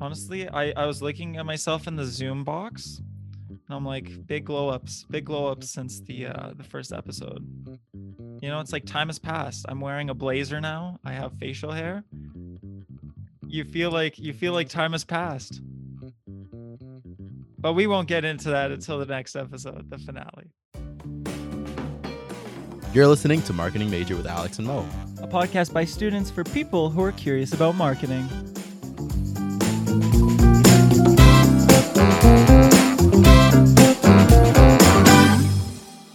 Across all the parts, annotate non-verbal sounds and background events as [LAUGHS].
Honestly, I, I was looking at myself in the Zoom box and I'm like, big glow ups, big glow ups since the uh the first episode. You know, it's like time has passed. I'm wearing a blazer now. I have facial hair. You feel like you feel like time has passed. But we won't get into that until the next episode, the finale. You're listening to Marketing Major with Alex and Mo. A podcast by students for people who are curious about marketing.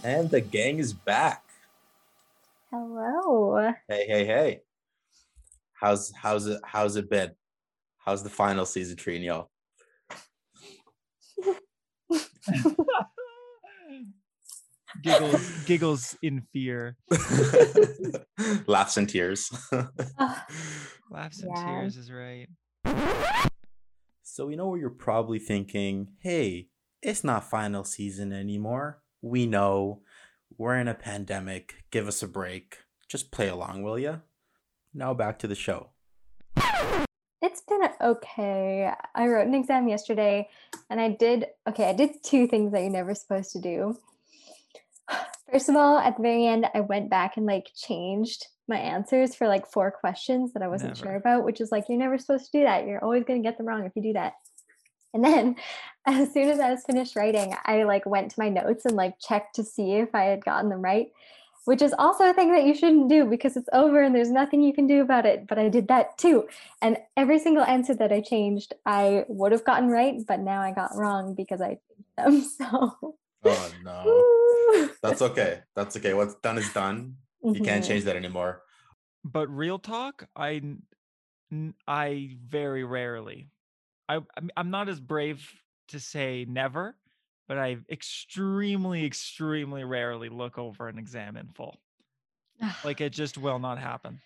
And the gang is back. Hello. Hey, hey, hey. How's how's it how's it been? How's the final season treating y'all? [LAUGHS] giggles, giggles in fear. Laughs and tears. Laughs and Yeah. tears is right. so we know where you're probably thinking, hey, it's not final season anymore. We know we're in a pandemic. Give us a break. Just play along, will ya? Now back to the show. it's been okay. I wrote an exam yesterday and I did, okay, I did two things that you're never supposed to do. First of all, at the very end, I went back and like changed my answers for like four questions that I wasn't sure about, which is like, you're never supposed to do that. You're always going to get them wrong if you do that. And then [LAUGHS] as soon as I was finished writing, I like went to my notes and like checked to see if I had gotten them right, which is also a thing that you shouldn't do because it's over and there's nothing you can do about it. But I did that too. And every single answer that I changed, I would have gotten right, but now I got wrong because I changed them. [LAUGHS] So Oh no. [LAUGHS] That's okay. That's okay. What's done is done. You can't Mhm. change that anymore. But real talk, I I very rarely. I I'm- I'm not as brave to say never, but I extremely extremely rarely look over an exam in full. [SIGHS] Like it just will not happen.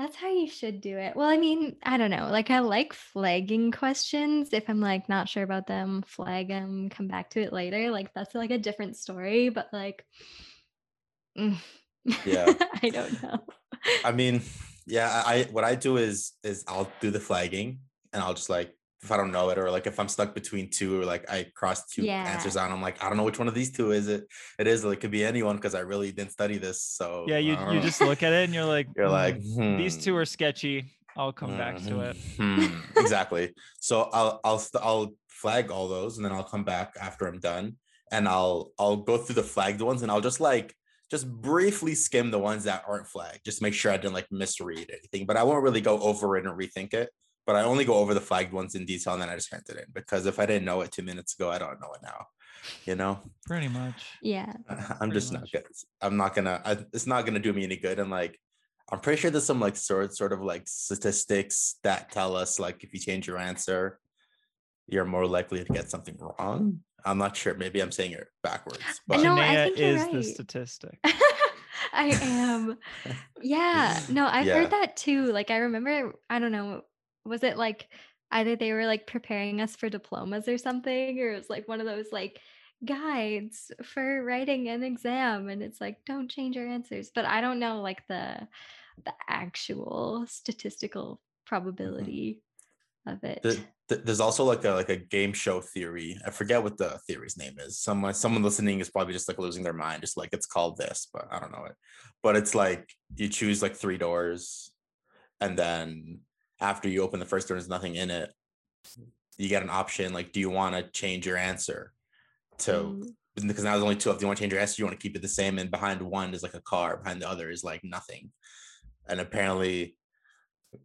That's how you should do it. Well, I mean, I don't know. Like, I like flagging questions. If I'm like not sure about them, flag them, come back to it later. Like, that's like a different story. But like, mm. Yeah. [LAUGHS] I don't know. I mean, yeah, I I- what I do is is I'll do the flagging and I'll just like if I don't know it or like if I'm stuck between two or like I cross two answers Yeah. out, I'm like, I don't know which one of these two is it. It is like it could be anyone because I really didn't study this. So Yeah, you you just look at it and you're like, you're "Hmm, like these hmm, two are sketchy. I'll come back to it. mhm, hmm." exactly. So I'll I'll st- I'll flag all those and then I'll come back after I'm done and I'll I'll go through the flagged ones and I'll just like just briefly skim the ones that aren't flagged, just make sure I didn't like misread anything. But I won't really go over it and rethink it. But I only go over the flagged ones in detail and then I just hand it in because if I didn't know it two minutes ago, I don't know it now. You know, Pretty much. Yeah. [LAUGHS] I'm Pretty just not good. I'm not gonna. I, it's not gonna do me any good. And like, I'm pretty sure there's some like sort sort of like statistics that tell us like if you change your answer, you're more likely to get something wrong. I'm not sure. Maybe I'm saying it backwards. But know, I Shania think you're is the statistic. [LAUGHS] I am. [LAUGHS] Yeah. No, I've Yeah. heard that too. Like, I remember, I don't know, was it like either they were like preparing us for diplomas or something, or it was like one of those like guides for writing an exam, and it's like, don't change your answers. But I don't know like the the actual statistical mm-hmm. probability of it. the, there's also like a like a game show theory. I forget what the theory's name is. Someone someone listening is probably just like losing their mind. Just like it's called this, but I don't know it. But it's like you choose like three doors, and then after you open the first door, there's nothing in it. You get an option like, do you want to change your answer to Mm. because now there's only two of do you want to change your answer, you want to keep it the same, and behind one is like a car, behind the other is like nothing. And apparently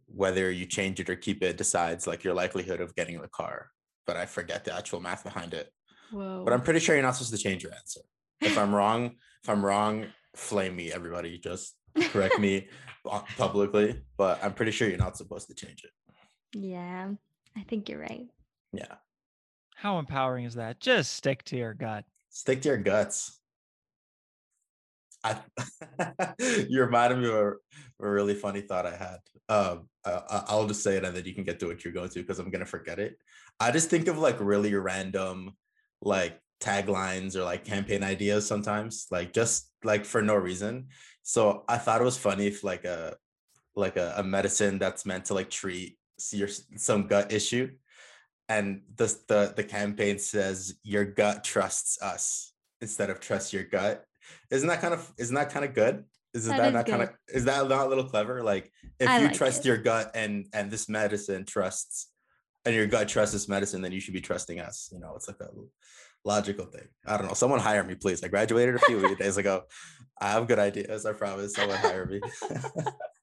whether you change it or keep it decides like your likelihood of getting the car. But I forget the actual math behind it. Whoa. But I'm pretty sure you're not supposed to change your answer. If I'm [LAUGHS] wrong, if I'm wrong, flame me, everybody. Just [LAUGHS] correct me publicly. But I'm pretty sure you're not supposed to change it. yeah, I think you're right. Yeah. How empowering is that? Just stick to your gut. Stick to your guts. I [LAUGHS] you reminded me of a, a really funny thought I had. Um, I, I- I'll just say it and then you can get to what you're going to because I'm gonna forget it. I just think of like really random, like taglines or like campaign ideas sometimes, like just like for no reason. So I thought it was funny if like a like a, a medicine that's meant to like treat your some gut issue, and this the the campaign says your gut trusts us instead of trust your gut. Isn't that kind of isn't that kind of good? Isn't That that, is not kind of is that not a little clever? Like if I you like trust it. your gut and and this medicine trusts and your gut trusts this medicine, then you should be trusting us. You know, it's like a logical thing. I don't know. Someone hire me, please. I graduated a few [LAUGHS] days ago. I have good ideas. I promise. Someone hire me.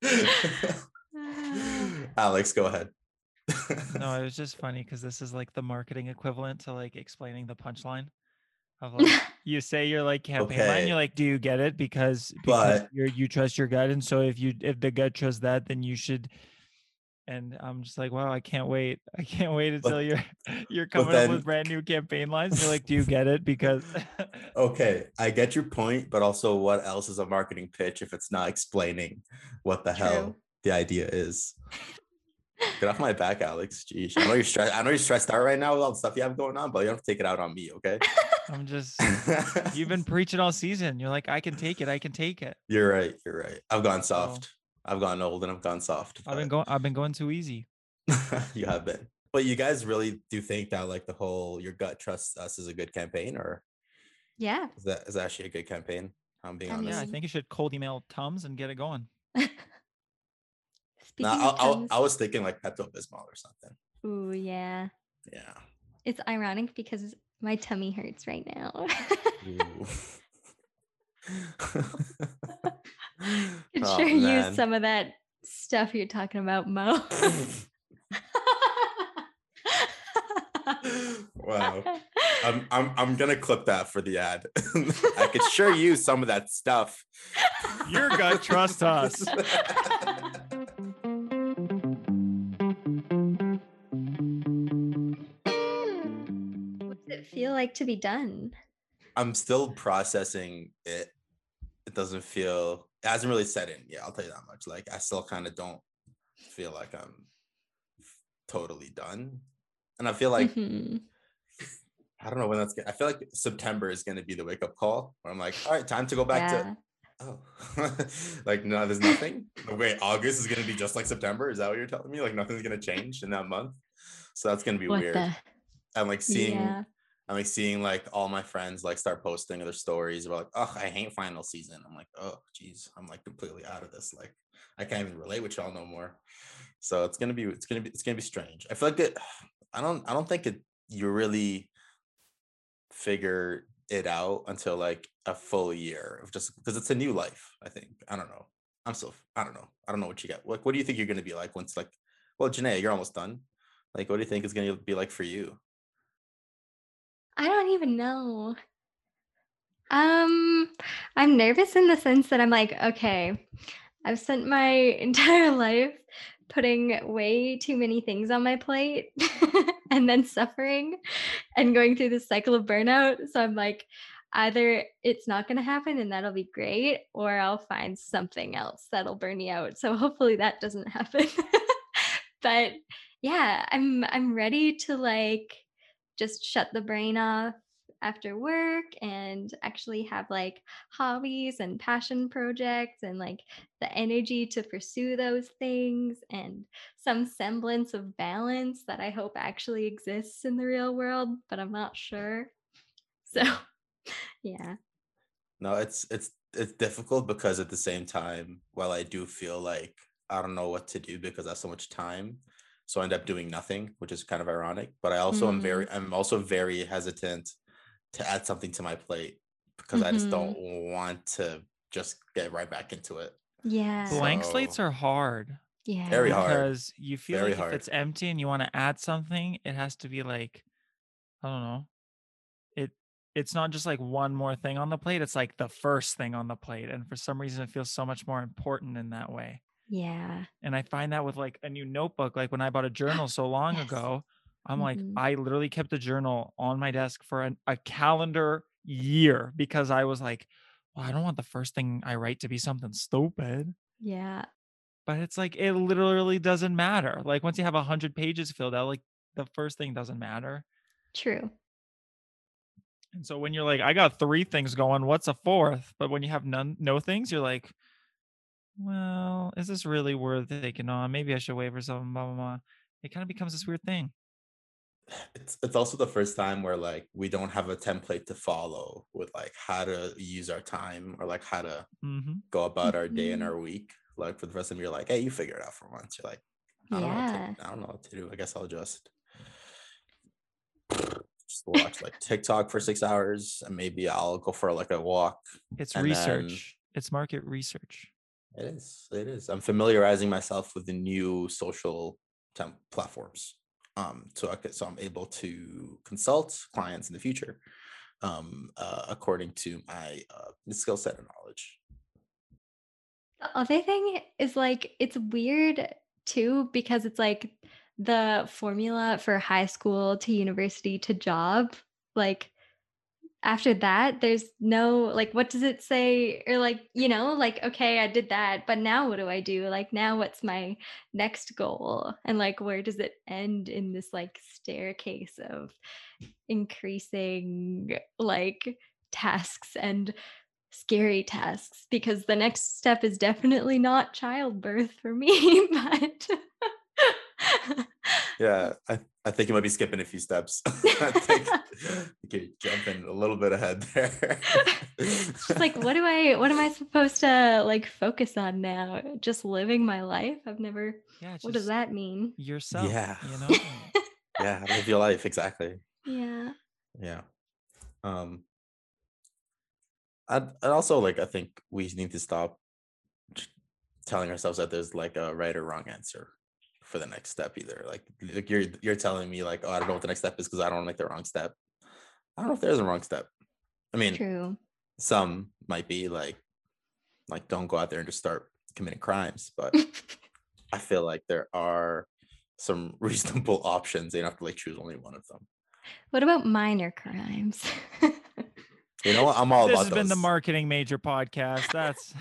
[LAUGHS] [LAUGHS] Alex, go ahead. No, it was just funny because this is like the marketing equivalent to like explaining the punchline of like you say you're like campaign line, you're like, do you get it? Because because But- you're you trust your gut, and so if you if the gut trusts that, then you should. And I'm just like, wow, I can't wait. [LAUGHS] I can't wait until you're [LAUGHS] you're coming up with brand new campaign lines. You're like, do you [LAUGHS] get it? Because okay, I get your point, but also what else is a marketing pitch if it's not explaining what the hell the idea is? Get off my back, Alex. Jeez. I know you're stressed. I know you're stressed out right now with all the stuff you have going on, but you don't have to take it out on me, okay? I'm just you've been preaching all season. You're like, I can take it. I can take it. You're right. You're right. I've gone So- soft. I've gone old and I've gone soft. I've been going. I've been going too easy. [LAUGHS] you have been. But you guys really do think that like the whole your gut trusts us is a good campaign, or yeah. is that is actually a good campaign? I'm being I honest. Yeah, I think you should cold email Tums and get it going. Speaking No, I, I, I was thinking like Pepto Bismol or something. ooh yeah. Yeah. It's ironic because my tummy hurts right now. [LAUGHS] [LAUGHS] Ooh. [LAUGHS] Could Oh, sure man. use some of that stuff you're talking about, Mo. [LAUGHS] wow. I'm, I'm I'm gonna clip that for the ad. [LAUGHS] I could sure use some of that stuff. Your gut trust us. What does it feel like to be done? I'm still processing it. It doesn't feel it hasn't really set in. Yeah, I'll tell you that much. Like I still kind of don't feel like I'm totally done. And I feel like Mhm. I don't know when that's gonna I feel like September is gonna be the wake up call where I'm like, all right, time to go back yeah. to oh [LAUGHS] like no, there's nothing. Wait, August is gonna be just like September. Is that what you're telling me? Like nothing's gonna change in that month. So that's gonna be what weird. the? And like seeing Yeah. I'm like seeing like all my friends like start posting their stories about like, oh, I hate final season. I'm like, oh, geez, I'm like completely out of this. Like, I can't even relate with y'all no more. So it's gonna be, it's gonna be, it's gonna be strange. I feel like it. I don't, I don't think it. You really figure it out until like a full year of just because it's a new life. I think. I don't know. I'm still. I don't know. I don't know what you got. Like, what do you think you're gonna be like once like? Well, Janae, you're almost done. Like, what do you think is gonna be like for you? I don't even know. Um, I'm nervous in the sense that I'm like, okay, I've spent my [LAUGHS] entire life putting way too many things on my plate [LAUGHS] and then suffering and going through this cycle of burnout. So I'm like, either it's not going to happen and that'll be great, or I'll find something else that'll burn me out. So hopefully that doesn't [LAUGHS] happen. but yeah, I'm I'm ready to like just shut the brain off after work and actually have like hobbies and passion projects and like the energy to pursue those things and some semblance of balance that I hope actually exists in the real world, but I'm not sure. So, yeah. [LAUGHS] No, it's it's it's difficult because at the same time, while I do feel like I don't know what to do because I have so much time, so I end up doing nothing, which is kind of ironic. But I also am very mm-hmm. I'm also very hesitant to add something to my plate because I just mm-hmm. don't want to just get right back into it. Yeah. Blank slates are hard. Yeah. Very hard. because you feel Very like hard. if it's empty and you want to add something, it has to be like, I don't know. It it's not just like one more thing on the plate. It's like the first thing on the plate, and for some reason, it feels so much more important in that way. Yeah. And I find that with like a new notebook, like when I bought a journal [GASPS] so long Yes. ago, I'm like, Mhm. I literally kept a journal on my desk for an, a calendar year because I was like, well, I don't want the first thing I write to be something stupid. Yeah. But it's like it literally doesn't matter. Like once you have a hundred pages filled out, like the first thing doesn't matter. True. And so when you're like, I got three things going, what's a fourth? But when you have none, no things, you're like, well, is this really worth taking on? Maybe I should wait for something. Blah blah blah. It kind of becomes this weird thing. It's it's also the first time where like we don't have a template to follow with like how to use our time or like how to hmm go about our day and Mhm. our week. Like for the first time, you're like, hey, you figure it out for once. You're like, I don't know what Yeah. to, I don't know what to do. I guess I'll just just watch like TikTok for six hours and maybe I'll go for like a walk. It's And then- research. It's market research. It is. It is. I'm familiarizing myself with the new social temp platforms. Um, so I could, so I'm able to consult clients in the future, um, uh, according to my uh, skill set and knowledge. The other thing is like it's weird too because it's like the formula for high school to university to job. Like after that, there's no like what does it say? Or like, you know, like, okay, I did that, but now what do I do? Like now what's my next goal? And like where does it end in this like staircase of increasing like tasks and scary tasks because the next step is definitely not childbirth for me [LAUGHS] but Yeah, I, I think you might be skipping a few steps. [LAUGHS] I think you're jumping a little bit ahead there. it's like what do i what am i supposed to like focus on now just living my life i've never Yeah. what does that mean Yourself. Yeah. You know. [LAUGHS] yeah, live your life exactly. yeah Yeah. Um and, and also like I think we need to stop telling ourselves that there's like a right or wrong answer for the next step either. Like, like you're you're telling me like, oh, I don't know what the next step is because I don't want to make the wrong step. I don't know if there's a wrong step. I mean, true some might be like like don't go out there and just start committing crimes, but [LAUGHS] I feel like there are some [LAUGHS] reasonable options. You don't have to like choose only one of them. what about minor crimes You know what? I'm all this about This has been the marketing major podcast. That's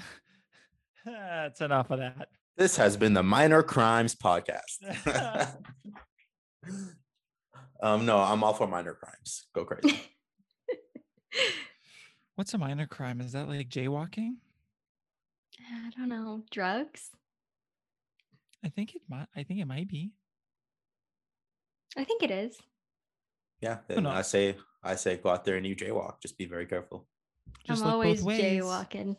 [LAUGHS] that's enough of that. This has been the Minor Crimes Podcast. [LAUGHS] um, no, I'm all for minor crimes. Go crazy. [LAUGHS] What's a minor crime? Is that like jaywalking? i don't know drugs I think it might. I think it might be. i think it is Yeah, Who and I say, I say, go out there and you jaywalk. Just be very careful. Just i'm always jaywalking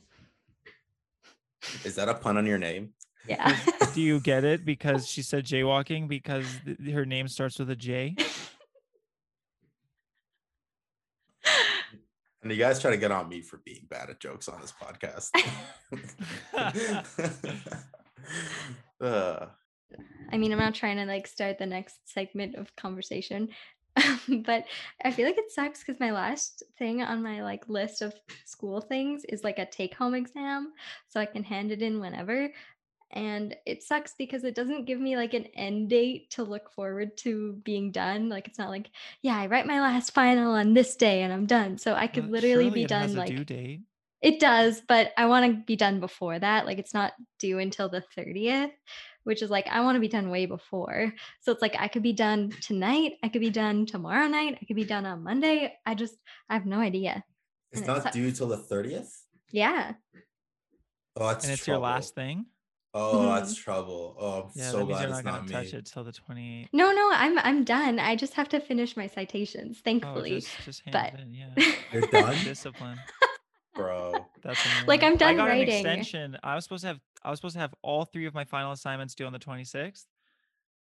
Is that a pun on your name? Yeah Do you get it? [LAUGHS] Because she said jaywalking because th- her name starts with a J. [LAUGHS] And you guys try to get on me for being bad at jokes on this podcast. [LAUGHS] uh, I mean, I'm not trying to like start the next segment of conversation, but I feel like it sucks because my last thing on my like list of school things is like a take home exam, so I can hand it in whenever. And it sucks because it doesn't give me like an end date to look forward to being done. Like it's not like, yeah, I write my last final on this day and I'm done. So I could Well, literally be it has done a like due date. it does, but I want to be done before that. Like it's not due until the 30th, which is like I want to be done way before. So it's like I could be done tonight, I could be done tomorrow night, I could be done on Monday. I just I have no idea. it's And not sucks. due till the 30th. Yeah. Oh, that's And it's trouble. your last thing. Oh, mm-hmm. that's trouble. Oh, I'm Yeah, so that means glad you're it's not not gonna me. touch it till the 28th. No, no, I'm I'm done. I just have to finish my citations, thankfully. Oh, thankfully. just just hand but- it in. Yeah. You're [LAUGHS] done, Discipline. bro. That's Like. I'm done I got writing. an extension. I was supposed to have I was supposed to have all three of my final assignments due on the 26th.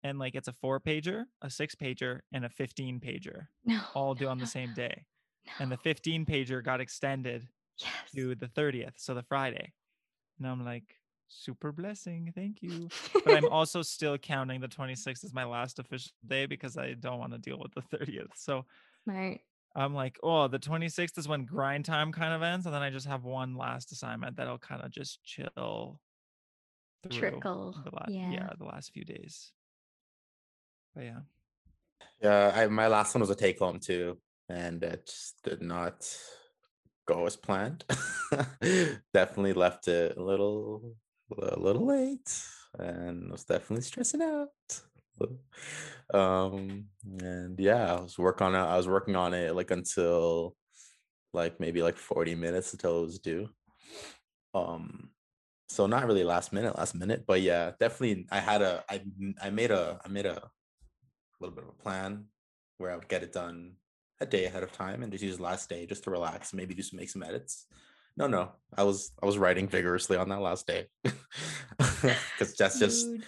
And like it's a four pager, a six pager, and a 15 pager, no. all due no, on the no, same day. no. And the 15 pager got extended yes. to the 30th, so the Friday. And I'm like, super blessing, thank you. But I'm [LAUGHS] also still counting the 26th as my last official day because I don't want to deal with the 30th. So Smart. I'm like, oh, the 26th is when grind time kind of ends, and then I just have one last assignment that'll kind of just chill through Trickle. the last yeah. yeah the last few days. But yeah, Yeah, I, my last one was a take home too, and it did not go as planned. [LAUGHS] definitely left it a little, a little late, and was definitely stressing out. Um, and yeah, I was working on it. I was working on it like until like maybe like 40 minutes until it was due. Um, so not really last minute, last minute, but yeah, definitely. I had a, I, I made a, I made a little bit of a plan where I would get it done a day ahead of time and just use last day just to relax, maybe do some make some edits. No, no, I was I was writing vigorously on that last day [LAUGHS] because that's just Dude.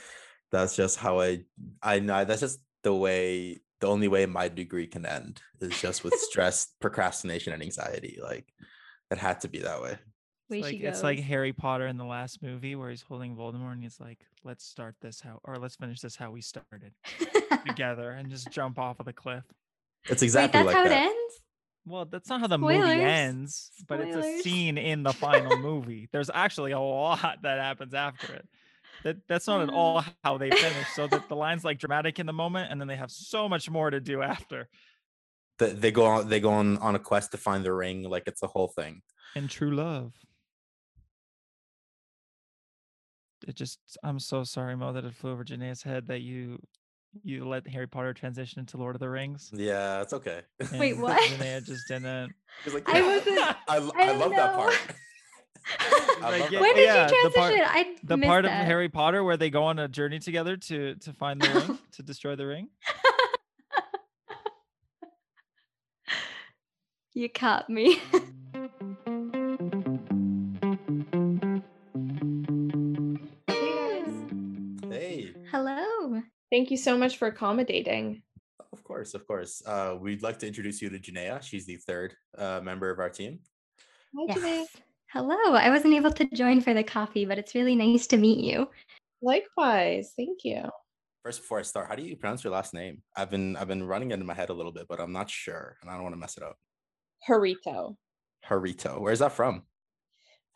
that's just how I I know that's just the way the only way my degree can end is just with stress, [LAUGHS] procrastination, and anxiety. Like it had to be that way. Way It's like, it's like. Harry Potter in the last movie where he's holding Voldemort and he's like, let's start this how, or let's finish this how we started [LAUGHS] together and just jump off of the cliff. It's Wait, exactly that's like how that. it ends? Well, that's not how the movie ends, but it's a scene in the final movie. There's actually a lot that happens after it. That that's not at all Ah. how they finish. So that the line's like dramatic in the moment, and then they have so much more to do after. Th- They go on they go on on a quest to find the ring. Like it's a whole thing. And true love. It just I'm so sorry, Mo, that it flew over Janae's head that you you let Harry Potter transition into Lord of the Rings. Yeah, it's okay. Wait, [LAUGHS] what? Janaea just didn't. [LAUGHS] He's like, I wasn't- [LAUGHS] I, l- I I love that part. Like, yeah, when did yeah, you the part- transition? I The part that. of Harry Potter where they go on a journey together to to find the ring, to destroy the ring. you caught me. Mm. Thank you so much for accommodating. of course, of course. Uh, we'd like to introduce you to Janaea. She's the third uh, member of our team. Hi, Janae. Yes. Hello. I wasn't able to join for the coffee, but it's really nice to meet you. Likewise. Thank you. First, before I start, how do you pronounce your last name? I've been I've been running it in my head a little bit, but I'm not sure, and I don't want to mess it up. Harito. Harito. Where's that from?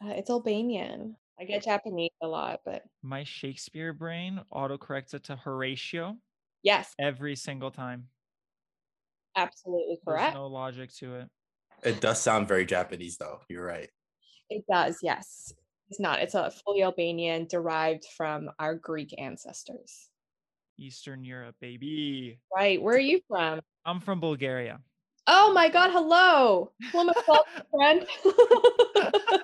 Uh, it's Albanian. I get Japanese a lot, but My Shakespeare brain autocorrects it to Horatio yes, every single time. absolutely There's correct. no logic to it. It does sound very Japanese, though. You're right. It does, yes. It's not. It's a fully Albanian derived from our Greek ancestors. Eastern Europe, baby. Right. Where are you from? I'm from Bulgaria. Oh my God. Hello. Hello, [LAUGHS] friend. [LAUGHS]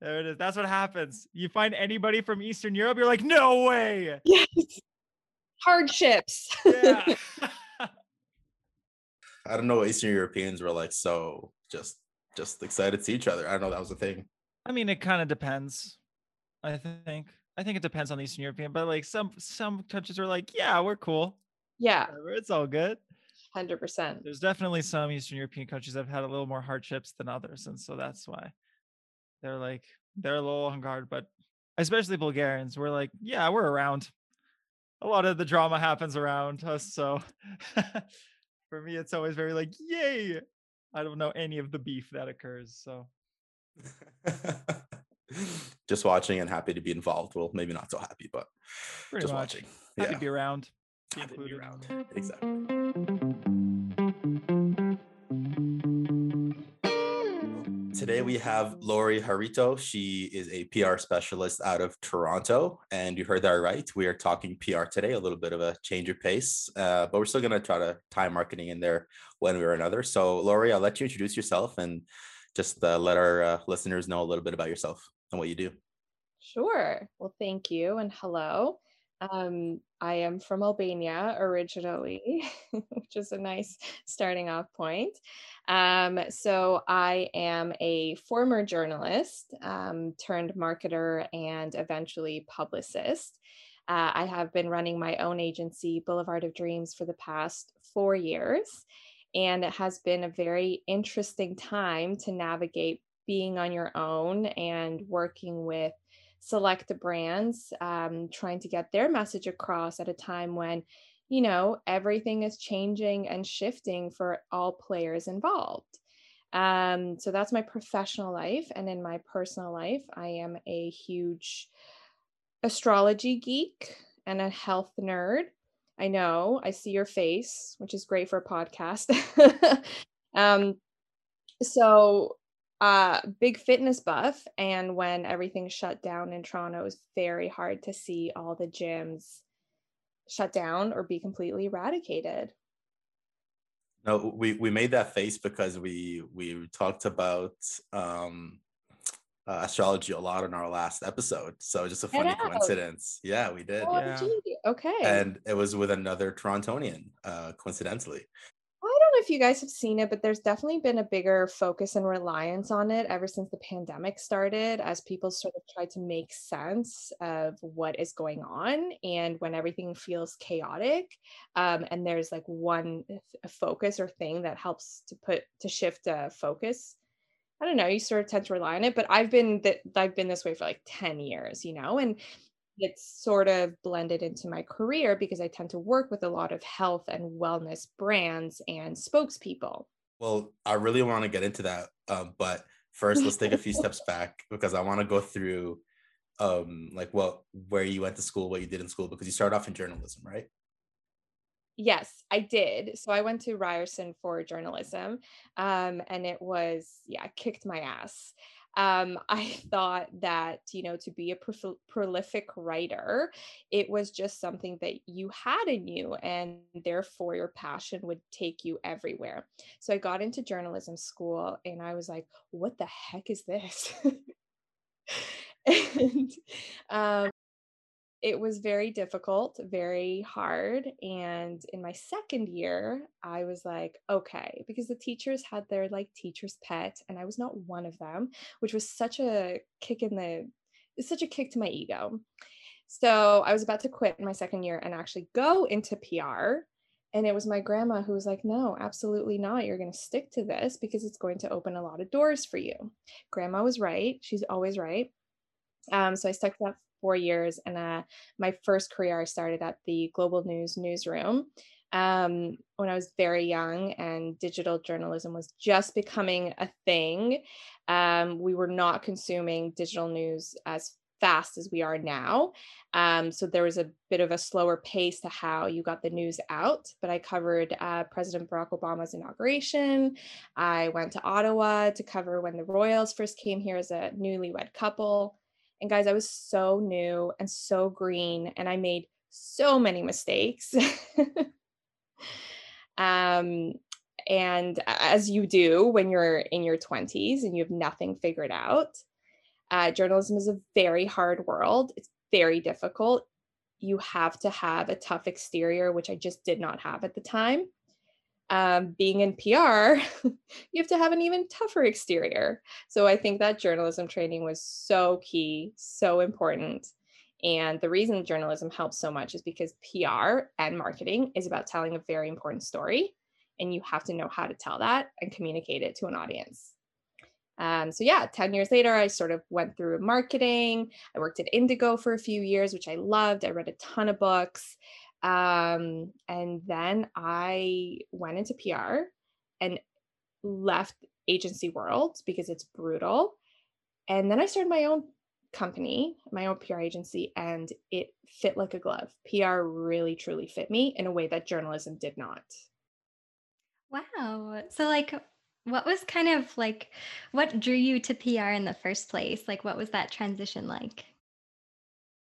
there it is. That's what happens. You find anybody from Eastern Europe, you're like, no way. yes. Hardships. Yeah. [LAUGHS] I don't know. Eastern Europeans were like so just just excited to see each other. I don't know. That was a thing. I mean, it kind of depends. I think. I think it depends on the Eastern European, but like some some countries are like, yeah, we're cool. yeah, Whatever, It's all good. 100%. There's definitely some Eastern European countries that have had a little more hardships than others, and so that's why they're like they're a little on guard. But especially Bulgarians, we're like, yeah, we're around. A lot of the drama happens around us, so [LAUGHS] for me, it's always very like, yay! I don't know any of the beef that occurs, so [LAUGHS] just watching and happy to be involved. Well, maybe not so happy, but pretty just much watching. happy Yeah, to be around. be happy to be around. Exactly. Today we have Lori Harito. She is a PR specialist out of Toronto, and you heard that right. We are talking PR today, a little bit of a change of pace, uh, but we're still going to try to tie marketing in there one way or another. So, Lori, I'll let you introduce yourself and just uh, let our uh, listeners know a little bit about yourself and what you do. Sure. Well, thank you and hello. Um, I am from Albania originally, [LAUGHS] which is a nice starting off point. Um, so I am a former journalist um, turned marketer and eventually publicist. Uh, I have been running my own agency, Boulevard of Dreams, for the past four years. And it has been a very interesting time to navigate being on your own and working with select the brands um, trying to get their message across at a time when you know everything is changing and shifting for all players involved. Um, so that's my professional life and in my personal life i am a huge astrology geek and a health nerd. I know i see your face which is great for a podcast. [LAUGHS] Um, so uh big fitness buff and when everything shut down in toronto it was very hard to see all the gyms shut down or be completely eradicated No, we we made that face because we we talked about um uh, astrology a lot in our last episode. So just a funny coincidence. Yeah, we did. Oh, Yeah. okay. And it was with another Torontonian, uh, coincidentally. If you guys have seen it, but there's definitely been a bigger focus and reliance on it ever since the pandemic started, as people sort of try to make sense of what is going on and when everything feels chaotic. Um, and there's like one focus or thing that helps to put to shift a focus. I don't know, you sort of tend to rely on it, but I've been that I've been this way for like 10 years, you know, and it's sort of blended into my career because I tend to work with a lot of health and wellness brands and spokespeople. Well, I really want to get into that. Um, but first, let's take a few steps back because I want to go through um like what where you went to school, what you did in school, because you started off in journalism, right? Yes, I did. So I went to Ryerson for journalism, um, and it was yeah, kicked my ass. Um, I thought that you know to be a prolific writer, it was just something that you had in you, and therefore your passion would take you everywhere. So I got into journalism school, and I was like, "What the heck is this?" [LAUGHS] and um, it was very difficult, very hard. And in my second year, I was like, okay, because the teachers had their like teacher's pet, and I was not one of them, which was such a kick in the it's such a kick to my ego. So I was about to quit in my second year and actually go into PR. And it was my grandma who was like, no, absolutely not. You're going to stick to this because it's going to open a lot of doors for you. Grandma was right. She's always right. Um, so I stuck to that four years. And uh, my first career, I started at the Global News newsroom um, when I was very young, and digital journalism was just becoming a thing. Um, we were not consuming digital news as fast as we are now. Um, so there was a bit of a slower pace to how you got the news out. But I covered uh, President Barack Obama's inauguration. I went to Ottawa to cover when the Royals first came here as a newlywed couple. And guys, I was so new and so green, and I made so many mistakes. [LAUGHS] um, and as you do when you're in your 20s and you have nothing figured out, uh, journalism is a very hard world. It's very difficult. You have to have a tough exterior, which I just did not have at the time. Um, being in PR, [LAUGHS] you have to have an even tougher exterior. So I think that journalism training was so key, so important. And the reason journalism helps so much is because PR and marketing is about telling a very important story, and you have to know how to tell that and communicate it to an audience. Um, so yeah, 10 years later, I sort of went through marketing. I worked at Indigo for a few years, which I loved. I read a ton of books. Um, and then I went into PR and left agency world because it's brutal. And then I started my own company, my own PR agency, and it fit like a glove. PR really truly fit me in a way that journalism did not. Wow. So, like, what was kind of like, what drew you to PR in the first place? Like, what was that transition like?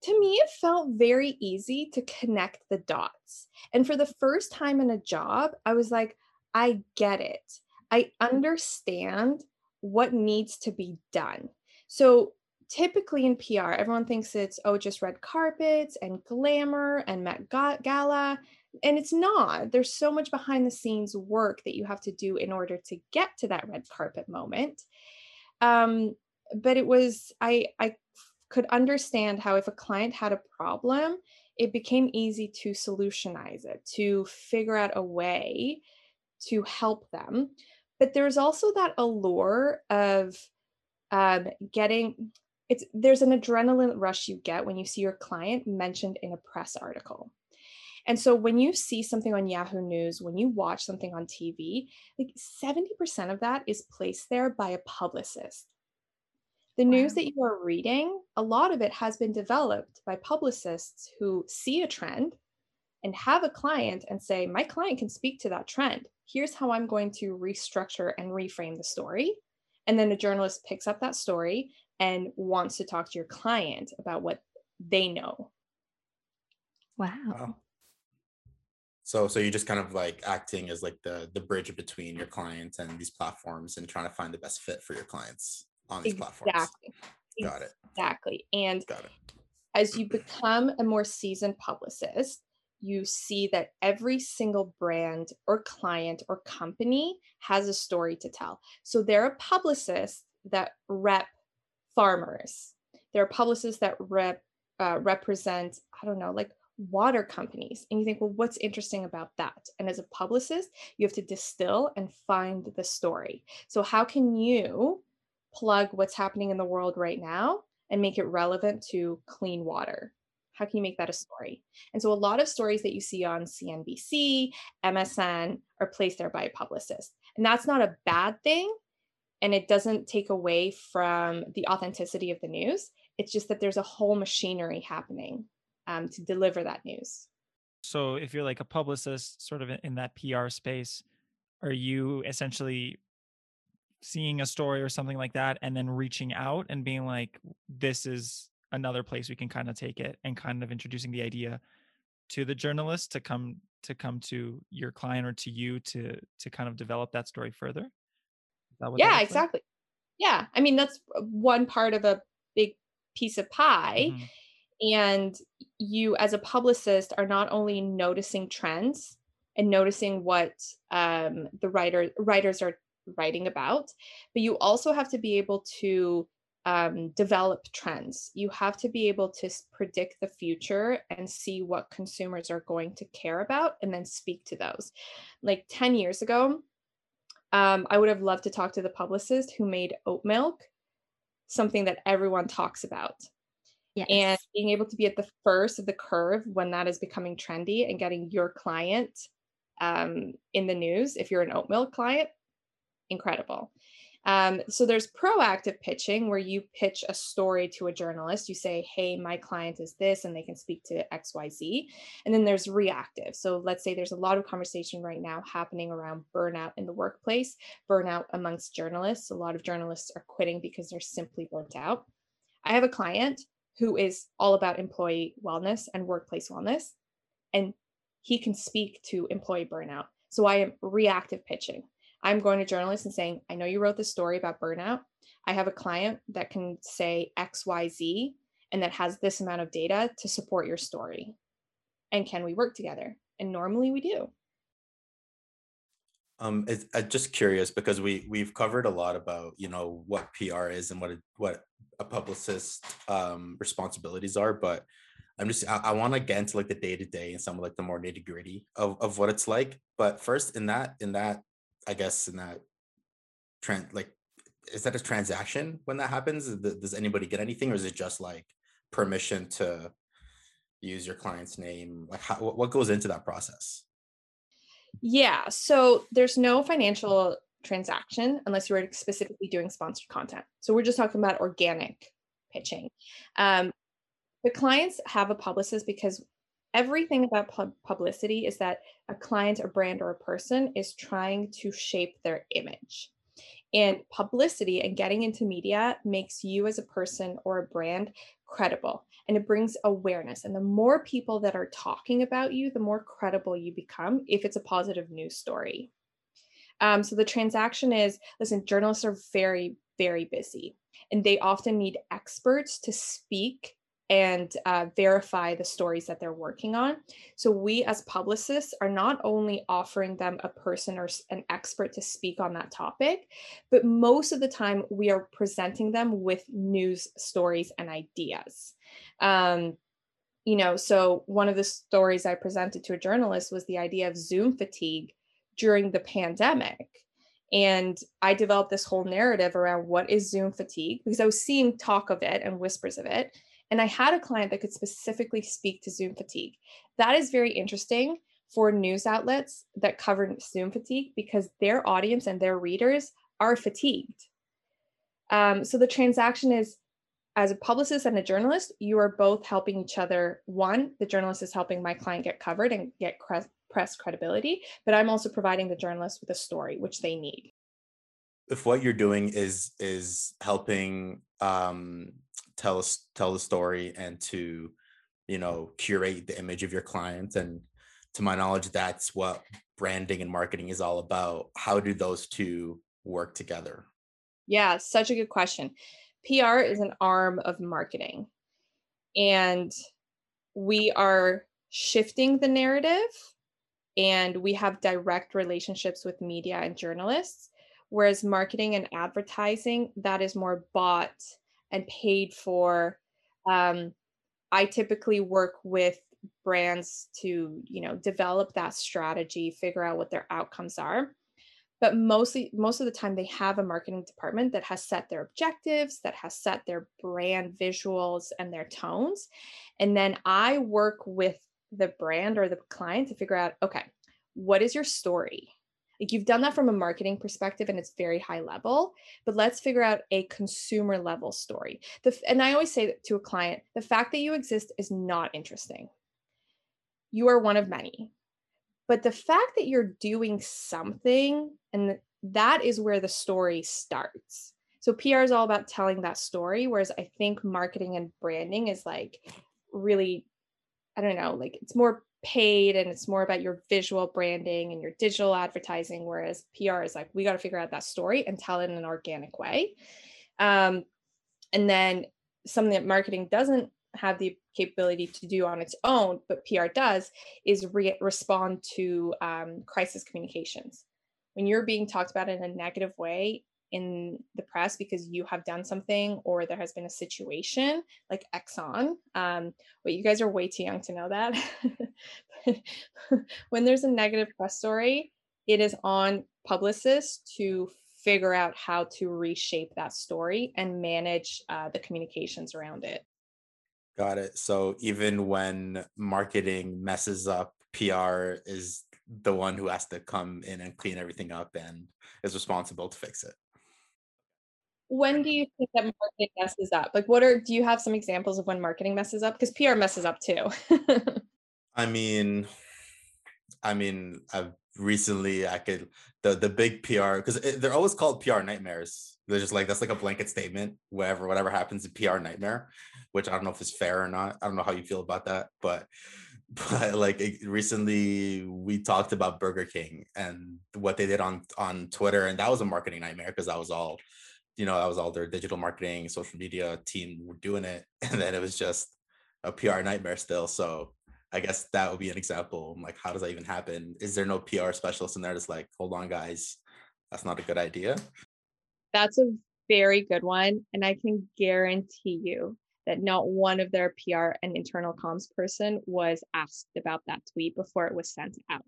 To me, it felt very easy to connect the dots. And for the first time in a job, I was like, I get it. I understand what needs to be done. So typically in PR, everyone thinks it's, oh, just red carpets and glamour and Met Gala. And it's not. There's so much behind the scenes work that you have to do in order to get to that red carpet moment. Um, but it was, I, I could understand how if a client had a problem, it became easy to solutionize it, to figure out a way to help them. But there's also that allure of um, getting it's there's an adrenaline rush you get when you see your client mentioned in a press article. And so when you see something on Yahoo News, when you watch something on TV, like 70% of that is placed there by a publicist the wow. news that you are reading, a lot of it has been developed by publicists who see a trend and have a client and say, My client can speak to that trend. Here's how I'm going to restructure and reframe the story. And then the journalist picks up that story and wants to talk to your client about what they know. Wow. wow. So so you're just kind of like acting as like the the bridge between your clients and these platforms and trying to find the best fit for your clients on these platforms. Exactly. Got it. Exactly. And Got it. as you become a more seasoned publicist, you see that every single brand or client or company has a story to tell. So there are publicists that rep farmers. There are publicists that rep uh, represent, I don't know, like water companies. And you think, well, what's interesting about that? And as a publicist, you have to distill and find the story. So how can you plug what's happening in the world right now and make it relevant to clean water? How can you make that a story? And so a lot of stories that you see on CNBC, MSN are placed there by a publicist. And that's not a bad thing. And it doesn't take away from the authenticity of the news. It's just that there's a whole machinery happening um, to deliver that news. So if you're like a publicist, sort of in that PR space, are you essentially seeing a story or something like that and then reaching out and being like, this is another place we can kind of take it and kind of introducing the idea to the journalist to come to come to your client or to you to to kind of develop that story further? That yeah exactly like? yeah i mean that's one part of a big piece of pie mm-hmm. and you as a publicist are not only noticing trends and noticing what um, the writer writers are writing about but you also have to be able to um, develop trends. You have to be able to predict the future and see what consumers are going to care about and then speak to those. Like 10 years ago um, i would have loved to talk to the publicist who made oat milk something that everyone talks about. Yes. And being able to be at the first of the curve when that is becoming trendy and getting your client um, in the news, if you're an oat milk client, incredible. Um, so there's proactive pitching where you pitch a story to a journalist. You say, hey, my client is this, and they can speak to XYZ. And then there's reactive. So let's say there's a lot of conversation right now happening around burnout in the workplace, burnout amongst journalists. A lot of journalists are quitting because they're simply burnt out. I have a client who is all about employee wellness and workplace wellness. And he can speak to employee burnout. So I am reactive pitching. I'm going to journalists and saying, I know you wrote this story about burnout. I have a client that can say XYZ and that has this amount of data to support your story. And can we work together? And normally we do. Um, it's, I'm just curious because we we've covered a lot about you know what PR is and what it, what a publicist um, responsibilities are, but I'm just I, I want to get into like the day to day and some of like the more nitty gritty of of what it's like. But first, in that in that I guess in that trend like is that a transaction when that happens? Does anybody get anything, or is it just like permission to use your client's name? Like, how, what goes into that process? Yeah. So there's no financial transaction unless you are specifically doing sponsored content. So we're just talking about organic pitching. Um, the clients have a publicist because everything about pub- publicity is that a client, a brand, or a person is trying to shape their image. And publicity and getting into media makes you as a person or a brand credible and it brings awareness. And the more people that are talking about you, the more credible you become if it's a positive news story. Um, so the transaction is listen, journalists are very, very busy and they often need experts to speak and uh, verify the stories that they're working on. So, we as publicists are not only offering them a person or an expert to speak on that topic, but most of the time we are presenting them with news stories and ideas. Um, you know, so one of the stories I presented to a journalist was the idea of Zoom fatigue during the pandemic. And I developed this whole narrative around what is Zoom fatigue because I was seeing talk of it and whispers of it. And I had a client that could specifically speak to Zoom fatigue. That is very interesting for news outlets that cover Zoom fatigue because their audience and their readers are fatigued. Um, so the transaction is as a publicist and a journalist, you are both helping each other. One, the journalist is helping my client get covered and get press credibility, but I'm also providing the journalist with a story which they need. If what you're doing is is helping um, tell us tell the story and to you know curate the image of your client and to my knowledge that's what branding and marketing is all about how do those two work together Yeah, such a good question. PR is an arm of marketing. And we are shifting the narrative and we have direct relationships with media and journalists whereas marketing and advertising that is more bought and paid for. Um, i typically work with brands to you know develop that strategy figure out what their outcomes are. But mostly most of the time they have a marketing department that has set their objectives that has set their brand visuals and their tones. And then i work with the brand or the client to figure out okay what is your story like you've done that from a marketing perspective and it's very high level but let's figure out a consumer level story. The, and i always say to a client the fact that you exist is not interesting. You are one of many. But the fact that you're doing something and that is where the story starts. So pr is all about telling that story whereas i think marketing and branding is like really i don't know like it's more paid and it's more about your visual branding and your digital advertising whereas pr is like we got to figure out that story and tell it in an organic way. Um, and then something that marketing doesn't have the capability to do on its own but pr does is re- respond to um, crisis communications. When you're being talked about in a negative way in the press because you have done something or there has been a situation like Exxon. Um, wait, you guys are way too young to know that. [LAUGHS] when there's a negative press story, it is on publicists to figure out how to reshape that story and manage uh, the communications around it. Got it. So even when marketing messes up, PR is the one who has to come in and clean everything up and is responsible to fix it when do you think that marketing messes up? Like, what are, do you have some examples of when marketing messes up? Because PR messes up too. [LAUGHS] I mean, I mean, I've recently, I could, the, the big PR, because eh, they're always called PR nightmares. They're just like, that's like a blanket statement, whatever, whatever happens, a PR nightmare, which I don't know if it's fair or not. I don't know how you feel about that, but [LAUGHS] but like recently we talked about Burger King and what they did on on Twitter and that was a marketing nightmare because that was all you know, that was all their digital marketing, social media team were doing it. [LAUGHS] And then it was just a PR nightmare still. So I guess that would be an example. Like, how does that even happen? Is there no PR specialist in there that's like, hold on, guys, that's not a good idea? That's a very good one. And I can guarantee you that not one of their PR and internal comms person was asked about that tweet before it was sent out.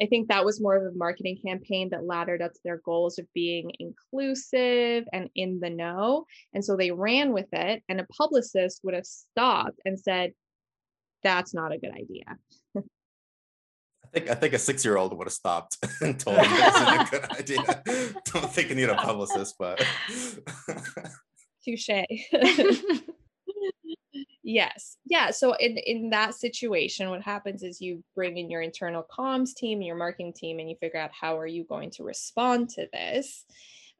I think that was more of a marketing campaign that laddered up to their goals of being inclusive and in the know. And so they ran with it, and a publicist would have stopped and said, That's not a good idea. I think I think a six year old would have stopped [LAUGHS] and told him this is a good [LAUGHS] idea. [LAUGHS] Don't think you need a publicist, but touche. Yes. Yeah. So in in that situation, what happens is you bring in your internal comms team, your marketing team, and you figure out how are you going to respond to this.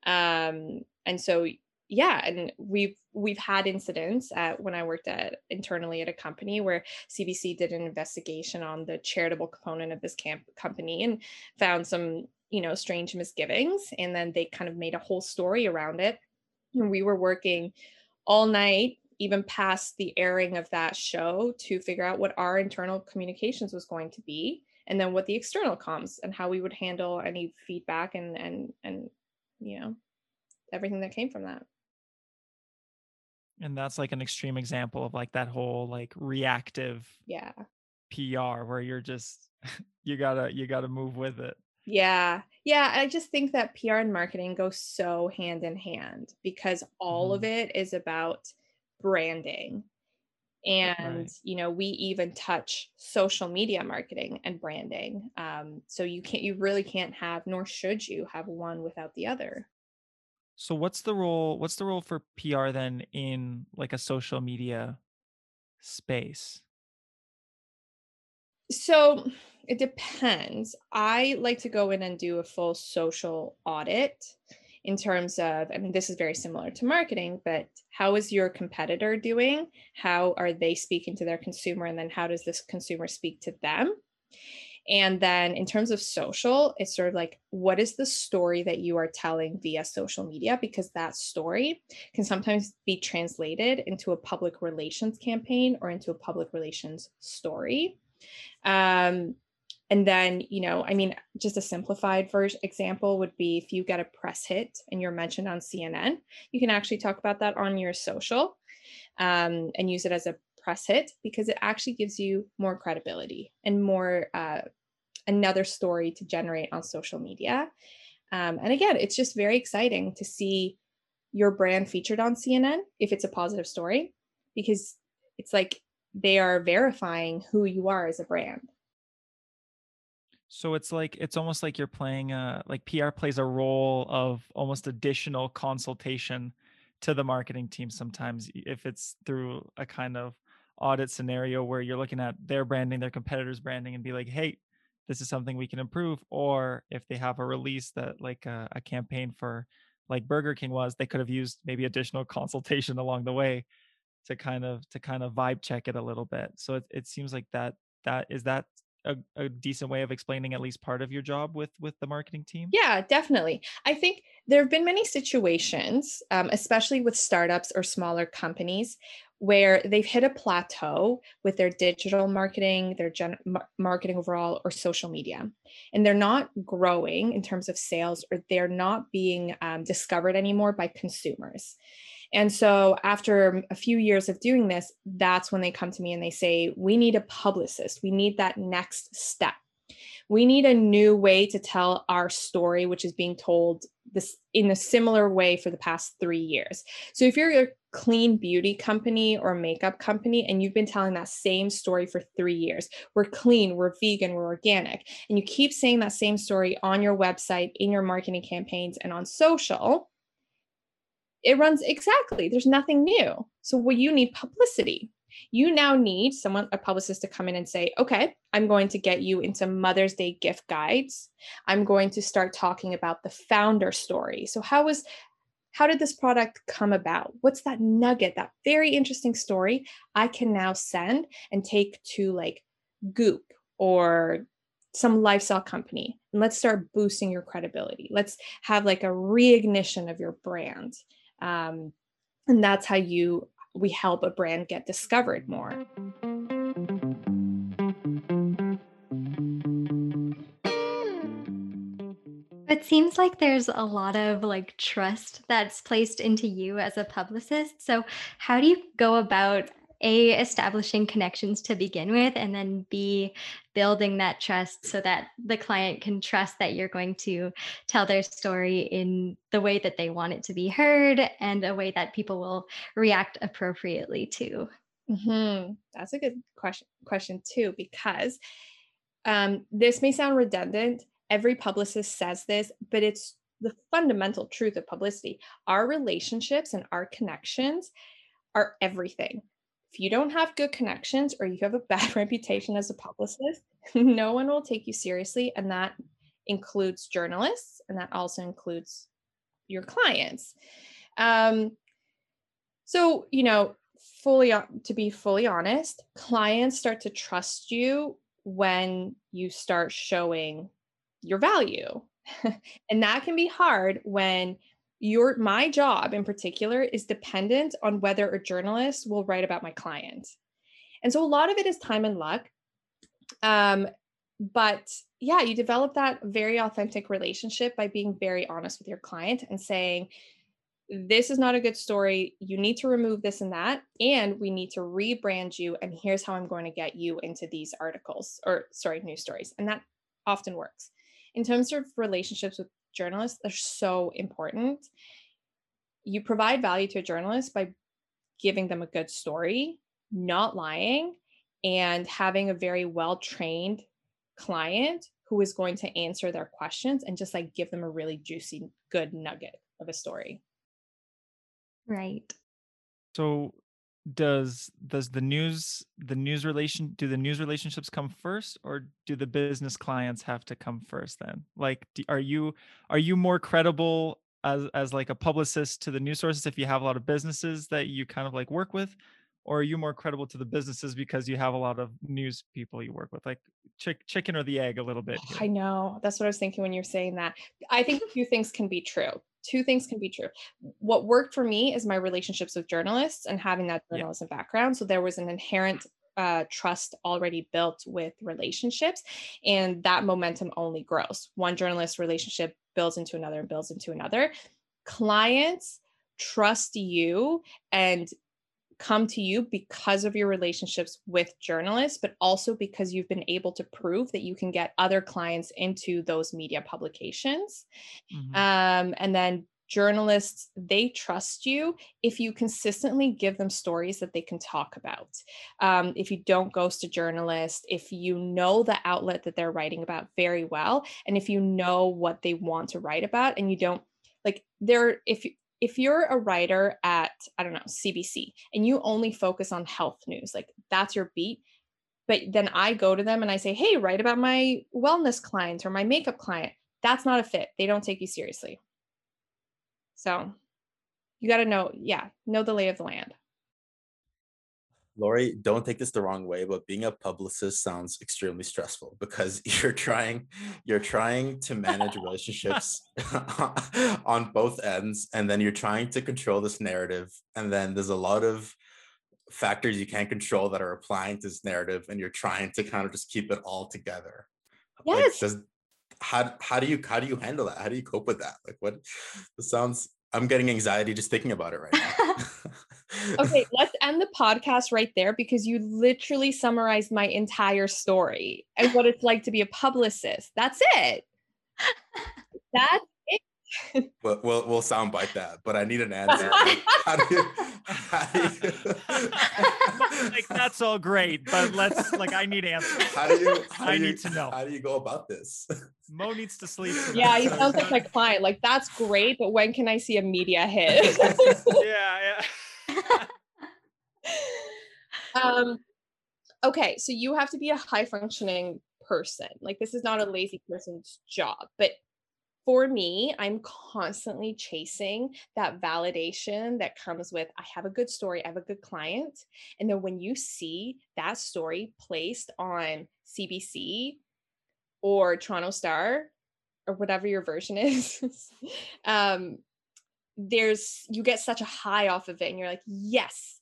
Um, and so yeah, and we've we've had incidents at when I worked at internally at a company where CBC did an investigation on the charitable component of this camp company and found some you know strange misgivings, and then they kind of made a whole story around it. And we were working all night even past the airing of that show to figure out what our internal communications was going to be and then what the external comms and how we would handle any feedback and and and you know everything that came from that. And that's like an extreme example of like that whole like reactive yeah. Pr where you're just [LAUGHS] you gotta you gotta move with it. Yeah. Yeah i just think that pr and marketing go so hand in hand because all mm-hmm. of it is about branding. And right. you know we even touch social media marketing and branding. Um, so you can't you really can't have nor should you have one without the other. So what's the role what's the role for pr then in like a social media space? So it depends. I like to go in and do a full social audit in terms of, I mean, this is very similar to marketing, but how is your competitor doing? How are they speaking to their consumer? And then how does this consumer speak to them? And then in terms of social, it's sort of like, what is the story that you are telling via social media? Because that story can sometimes be translated into a public relations campaign or into a public relations story. Um, and then, you know, I mean, just a simplified version example would be if you get a press hit and you're mentioned on CNN, you can actually talk about that on your social um, and use it as a press hit because it actually gives you more credibility and more uh, another story to generate on social media. Um, and again, it's just very exciting to see your brand featured on CNN if it's a positive story, because it's like they are verifying who you are as a brand. So it's like it's almost like you're playing a like PR plays a role of almost additional consultation to the marketing team sometimes if it's through a kind of audit scenario where you're looking at their branding, their competitors' branding, and be like, hey, this is something we can improve. Or if they have a release that like a, a campaign for like Burger King was, they could have used maybe additional [LAUGHS] consultation along the way to kind of to kind of vibe check it a little bit. So it, it seems like that that is that a, a, decent way of explaining at least part of your job with with the marketing team yeah definitely i think there have been many situations um, especially with startups or smaller companies where they've hit a plateau with their digital marketing, their gen- marketing overall, or social media. And they're not growing in terms of sales or they're not being um, discovered anymore by consumers. And so, after a few years of doing this, that's when they come to me and they say, We need a publicist. We need that next step. We need a new way to tell our story, which is being told this in a similar way for the past three years. So, if you're a clean beauty company or makeup company and you've been telling that same story for three years we're clean we're vegan we're organic and you keep saying that same story on your website in your marketing campaigns and on social it runs exactly there's nothing new so what you need publicity you now need someone a publicist to come in and say okay i'm going to get you into mother's day gift guides i'm going to start talking about the founder story so how was how did this product come about? What's that nugget, that very interesting story I can now send and take to like Goop or some lifestyle company and let's start boosting your credibility. Let's have like a reignition of your brand. Um, and that's how you we help a brand get discovered more. It seems like there's a lot of like trust that's placed into you as a publicist. So, how do you go about A, establishing connections to begin with, and then B, building that trust so that the client can trust that you're going to tell their story in the way that they want it to be heard and a way that people will react appropriately to? Mm-hmm. That's a good question, question too, because um, this may sound redundant every publicist says this, but it's the fundamental truth of publicity. Our relationships and our connections are everything. If you don't have good connections or you have a [LAUGHS] bad reputation as a publicist, no one will take you seriously. And that includes journalists and that also includes your clients. Um, so, you know, fully to be fully honest, clients start to trust you when you start showing your value. [LAUGHS] and that can be hard when your my job in particular is dependent on whether a journalist will write about my client. And so a lot of it is time and luck. Um, but yeah, you develop that very authentic relationship by being very honest with your client and saying, this is not a good story. You need to remove this and that. And we need to rebrand you. And here's how I'm going to get you into these articles or, sorry, news stories. And that often works in terms of relationships with journalists, they're so important. You provide value to a journalist by giving them a good story, not lying, and having a very well trained client who is going to answer their questions and just like give them a really juicy, good nugget of a story. Right. So does does the news the news relation do the news relationships come first or do the business clients have to come first then? Like do, are you are you more credible as as like a publicist to the news sources if you have a lot of businesses that you kind of like work with? Or are you more credible to the businesses because you have a lot of news people you work with? Like chick, chicken or the egg a little bit i know that's what i was thinking when you're saying that. I think a few things can be true two things can be true. What worked for me is my relationships with journalists and having that journalism yeah. background. So there was an inherent uh, trust already built with relationships and that momentum only grows. One journalist relationship builds into another and builds into another. Clients trust you and come to you because of your relationships with journalists, but also because you've been able to prove that you can get other clients into those media publications. Mm-hmm. Um, and then journalists, they trust you if you consistently give them stories that they can talk about. Um, if you don't ghost a journalist, if you know the outlet that they're writing about very well, and if you know what they want to write about, and you don't like there, if if you're a writer at i don't know cbc and you only focus on health news like that's your beat but then i go to them and i say hey write about my wellness client or my makeup client. That's not a fit. They don't take you seriously. So you got to know yeah know the lay of the land Lori, don't take this the wrong way, but being a publicist sounds extremely stressful because [LAUGHS] you're trying you're trying to manage relationships [LAUGHS] [LAUGHS] on both ends and then you're trying to control this narrative and then there's a lot of factors you can't control that are applying to this narrative and you're trying to kind of just keep it all together. Yes. Like, does, how how do you how do you handle that? How do you cope with that? Like what this sounds I'm getting anxiety just thinking about it right now. Okay, let's end the podcast right there because you literally summarized my entire story and what it's like to be a publicist. That's it. [LAUGHS] That's it. [LAUGHS] We'll, we'll, we'll soundbite that, but I need an [LAUGHS] answer. how do you, how do you... like that's all great, but let's like I need answers. How do you? How I do you, need to know. How do you go about this? Mo needs to sleep. Yeah, he sounds like my client. Like that's great, but when can I see a media hit? yeah, yeah. [LAUGHS] um, okay, so you have to be a high functioning person. Like this is not a lazy person's job, but for me, I'm constantly chasing that validation that comes with I have a good story, I have a good client. And then when you see that story placed on CBC or Toronto Star or whatever your version [LAUGHS] is, um, there's you get such a high off of it and you're like, yes,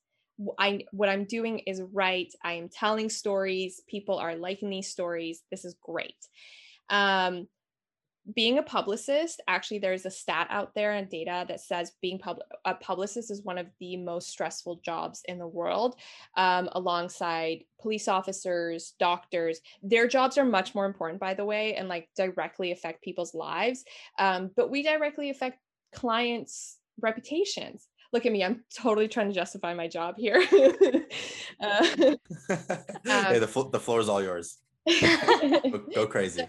I what I'm doing is right. I am telling stories. People are liking these stories. This is great. Um, being a publicist, actually, there's a stat out there and data that says being pub- a publicist is one of the most stressful jobs in the world, um, alongside police officers, doctors. Their jobs are much more important, by the way, and like directly affect people's lives. Um, but we directly affect clients' reputations. Look at me, I'm totally trying to justify my job here. [LAUGHS] uh, [LAUGHS] hey, the, fl- the floor is all yours. [LAUGHS] go, go crazy.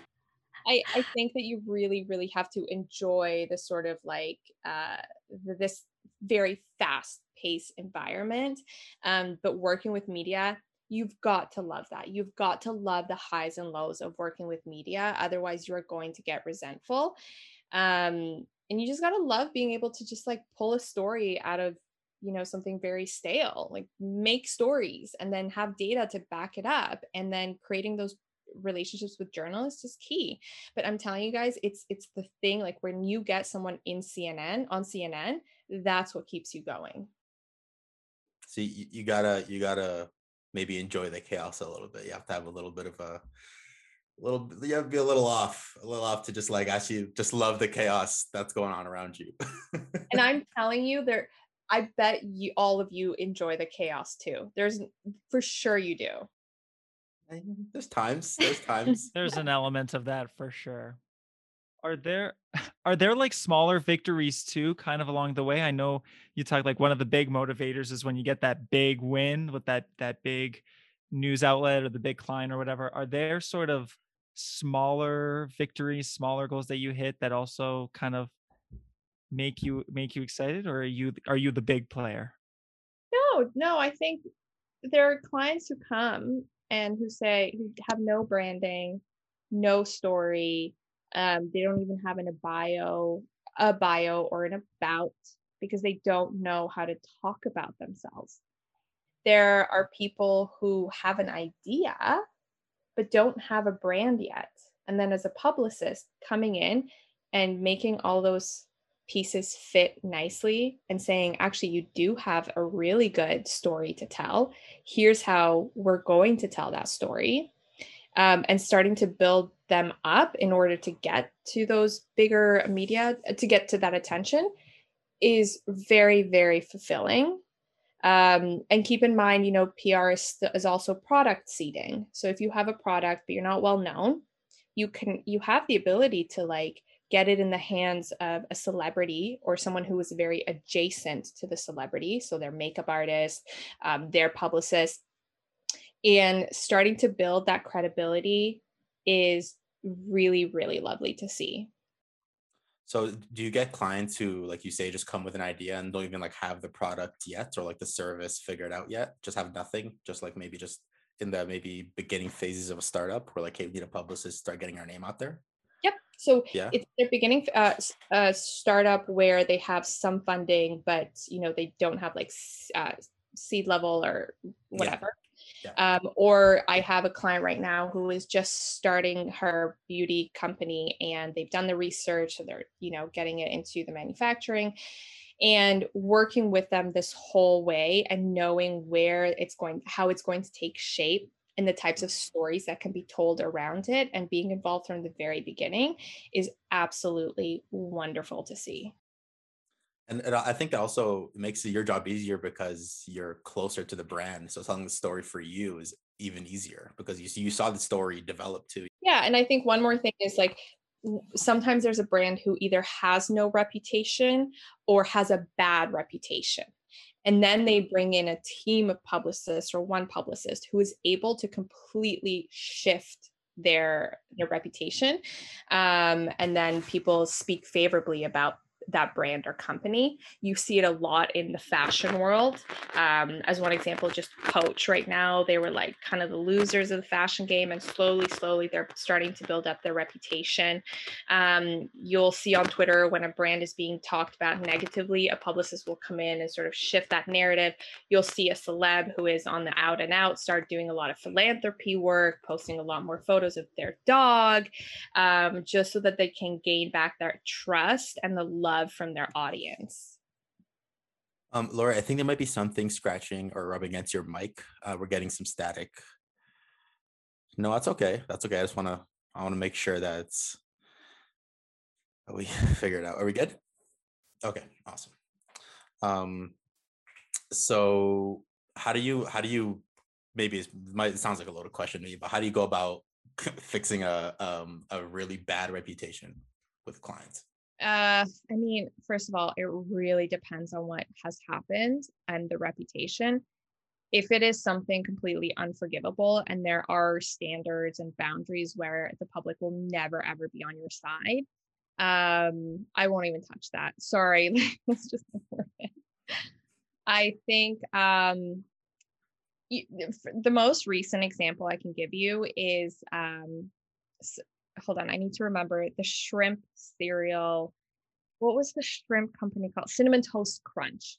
I, I think that you really, really have to enjoy the sort of like uh, this very fast paced environment. Um, but working with media, you've got to love that. You've got to love the highs and lows of working with media. Otherwise, you're going to get resentful. Um, and you just got to love being able to just like pull a story out of you know something very stale like make stories and then have data to back it up and then creating those relationships with journalists is key. But i'm telling you guys it's it's the thing like when you get someone in cnn on cnn that's what keeps you going. So you, you gotta you gotta maybe enjoy the chaos a little bit. You have to have a little bit of a little you have to be a little off a little off to just like actually just love the chaos that's going on around you and [LAUGHS] i'm telling you there i bet you all of you enjoy the chaos too there's for sure you do there's times. There's [LAUGHS] times. There's an element of that for sure. Are there [LAUGHS] are there like smaller victories too, kind of along the way? I know you talk like one of the big motivators is when you get that big win with that that big news outlet or the big client or whatever. Are there sort of smaller victories, smaller goals that you hit that also kind of make you make you excited, or are you are you the big player? No, no. I think there are clients who come and who say who have no branding, no story. Um, they don't even have in a bio, a bio or an about because they don't know how to talk about themselves. there are people who have an idea but don't have a brand yet. And then as a publicist coming in and making all those pieces fit nicely and saying, actually, you do have a really good story to tell. Here's how we're going to tell that story. Um, and starting to build them up in order to get to those bigger media, to get to that attention is very, very fulfilling. Um, and keep in mind, you know, PR is, is also product seeding. So if you have a product, but you're not well known, you can, you have the ability to like get it in the hands of a celebrity or someone who is very adjacent to the celebrity. So their makeup artist, um, their publicist, and starting to build that credibility is really, really lovely to see. So do you get clients who, like you say, just come with an idea and don't even like have the product yet or like the service figured out yet? Just have nothing, just like maybe just in the maybe beginning phases of a startup where like, hey, we need a publicist, start getting our name out there? Yep. So yeah. it's their beginning uh, a startup where they have some funding, but you know they don't have like uh, seed level or whatever. Yeah. Um, or I have a client right now who is just starting her beauty company, and they've done the research, so they're you know getting it into the manufacturing, and working with them this whole way and knowing where it's going, how it's going to take shape and the types of stories that can be told around it and being involved from the very beginning is absolutely wonderful to see. And, and I think that also makes your job easier because you're closer to the brand. So telling the story for you is even easier because you you saw the story develop too. Yeah, and I think one more thing is like sometimes there's a brand who either has no reputation or has a bad reputation. And then they bring in a team of publicists or one publicist who is able to completely shift their their reputation um, and then people speak favorably about that brand or company. You see it a lot in the fashion world. Um, as one example, just Coach right now, they were like kind of the losers of the fashion game, and slowly, slowly, they're starting to build up their reputation. Um, you'll see on Twitter when a brand is being talked about negatively, a publicist will come in and sort of shift that narrative. You'll see a celeb who is on the out and out start doing a lot of philanthropy work, posting a lot more photos of their dog, um, just so that they can gain back their trust and the love love from their audience. Um, Lori, I think there might be something scratching or rubbing against your mic. Uh, we're getting some static. No, that's okay. That's okay. I just want to. I want to make sure that it's. We [LAUGHS] figure it out. Are we good? Okay, awesome. Um, so how do you how do you maybe it it sounds like a loaded question to me, but how do you go about [LAUGHS] fixing a um a really bad reputation with clients? Uh, I mean, first of all, it really depends on what has happened and the reputation. If it is something completely unforgivable and there are standards and boundaries where the public will never ever be on your side, um, I won't even touch that. Sorry, [LAUGHS] it's just. I think um, the most recent example I can give you is um, hold on, I need to remember the shrimp cereal. What was the shrimp company called? Cinnamon Toast Crunch.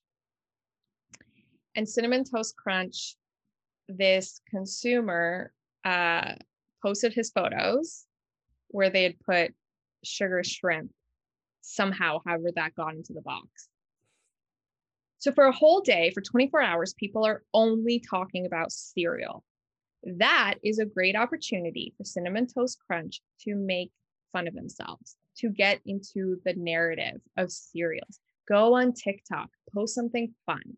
And Cinnamon Toast Crunch, this consumer uh, posted his photos where they had put sugar shrimp somehow, however that got into the box. So for a whole day, for 24 hours, people are only talking about cereal that is a great opportunity for Cinnamon Toast Crunch to make fun of themselves, to get into the narrative of cereals. Go on TikTok, post something fun.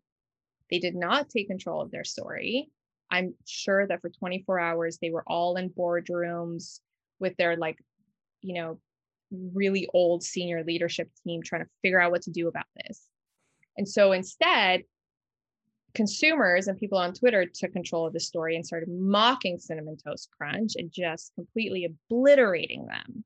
They did not take control of their story. I'm sure that for 24 hours, they were all in boardrooms with their, like, you know, really old senior leadership team trying to figure out what to do about this. And so instead, consumers and people on Twitter took control of the story and started mocking Cinnamon Toast Crunch and just completely obliterating them.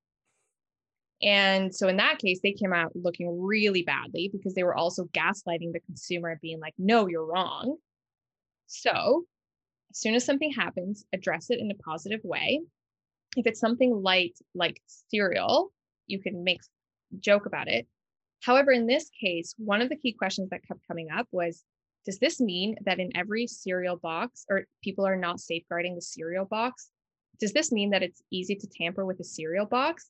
And so in that case, they came out looking really badly because they were also gaslighting the consumer, being like, no, you're wrong. So as soon as something happens, address it in a positive way. If it's something light like cereal, you can make joke about it. However, in this case, one of the key questions that kept coming up was does this mean that in every cereal box or people are not safeguarding the cereal box does this mean that it's easy to tamper with a cereal box?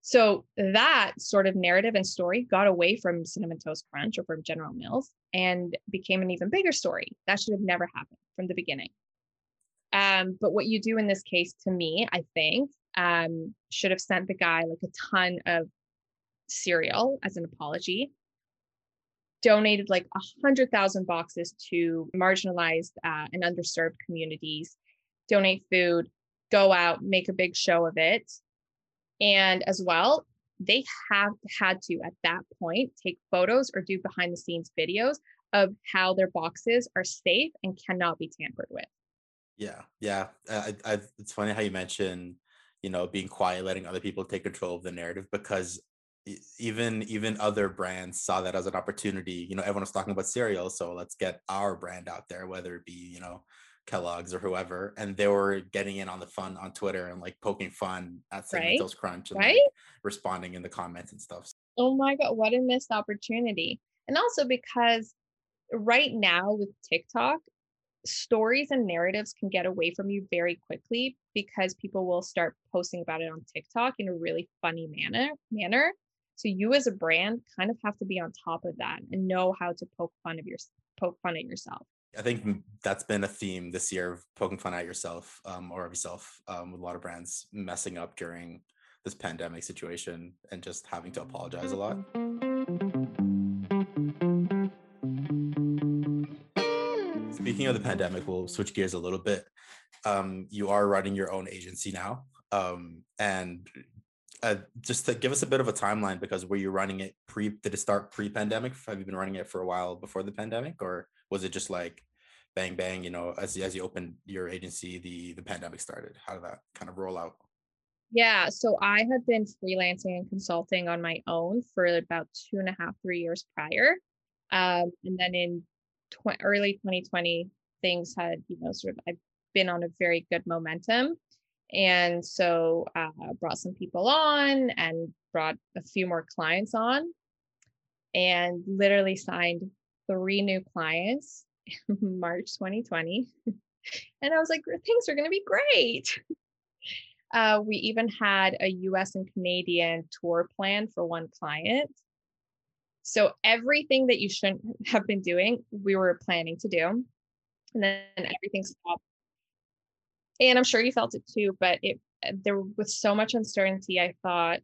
So that sort of narrative and story got away from cinnamon toast crunch or from general mills and became an even bigger story. That should have never happened from the beginning. Um, but what you do in this case to me i think um, should have sent the guy like a ton of cereal as an apology donated like a hundred thousand boxes to marginalized uh, and underserved communities donate food go out make a big show of it. And as well they have had to at that point take photos or do behind the scenes videos of how their boxes are safe and cannot be tampered with. Yeah yeah. I, I, it's funny how you mention you know being quiet letting other people take control of the narrative because even even other brands saw that as an opportunity you know everyone was talking about cereal so let's get our brand out there whether it be you know kellogg's or whoever and they were getting in on the fun on twitter and like poking fun at right? toast crunch and right? like, responding in the comments and stuff. Oh my god what a missed opportunity. And also because right now with tiktok stories and narratives can get away from you very quickly because people will start posting about it on tiktok in a really funny manner manner so you as a brand kind of have to be on top of that and know how to poke fun of your poke fun at yourself. I think that's been a theme this year of poking fun at yourself um, or of yourself um, with a lot of brands messing up during this pandemic situation and just having to apologize a lot. Speaking of the pandemic, we'll switch gears a little bit. Um, you are running your own agency now. Um, and uh, just to give us a bit of a timeline because were you running it pre did it start pre-pandemic? Have you been running it for a while before the pandemic or was it just like bang bang you know as, as you opened your agency the the pandemic started? How did that kind of roll out? Yeah so i had been freelancing and consulting on my own for about two and a half three years prior um, and then in tw- early 2020 things had you know sort of i've been on a very good momentum and so uh, brought some people on and brought a few more clients on and literally signed three new clients [LAUGHS] in March 2020. [LAUGHS] and I was like, things are going to be great. [LAUGHS] Uh, we even had a US and Canadian tour plan for one client. So everything that you shouldn't have been doing, we were planning to do. And then everything stopped and I'm sure you felt it too, but it uh, there was so much uncertainty. I thought,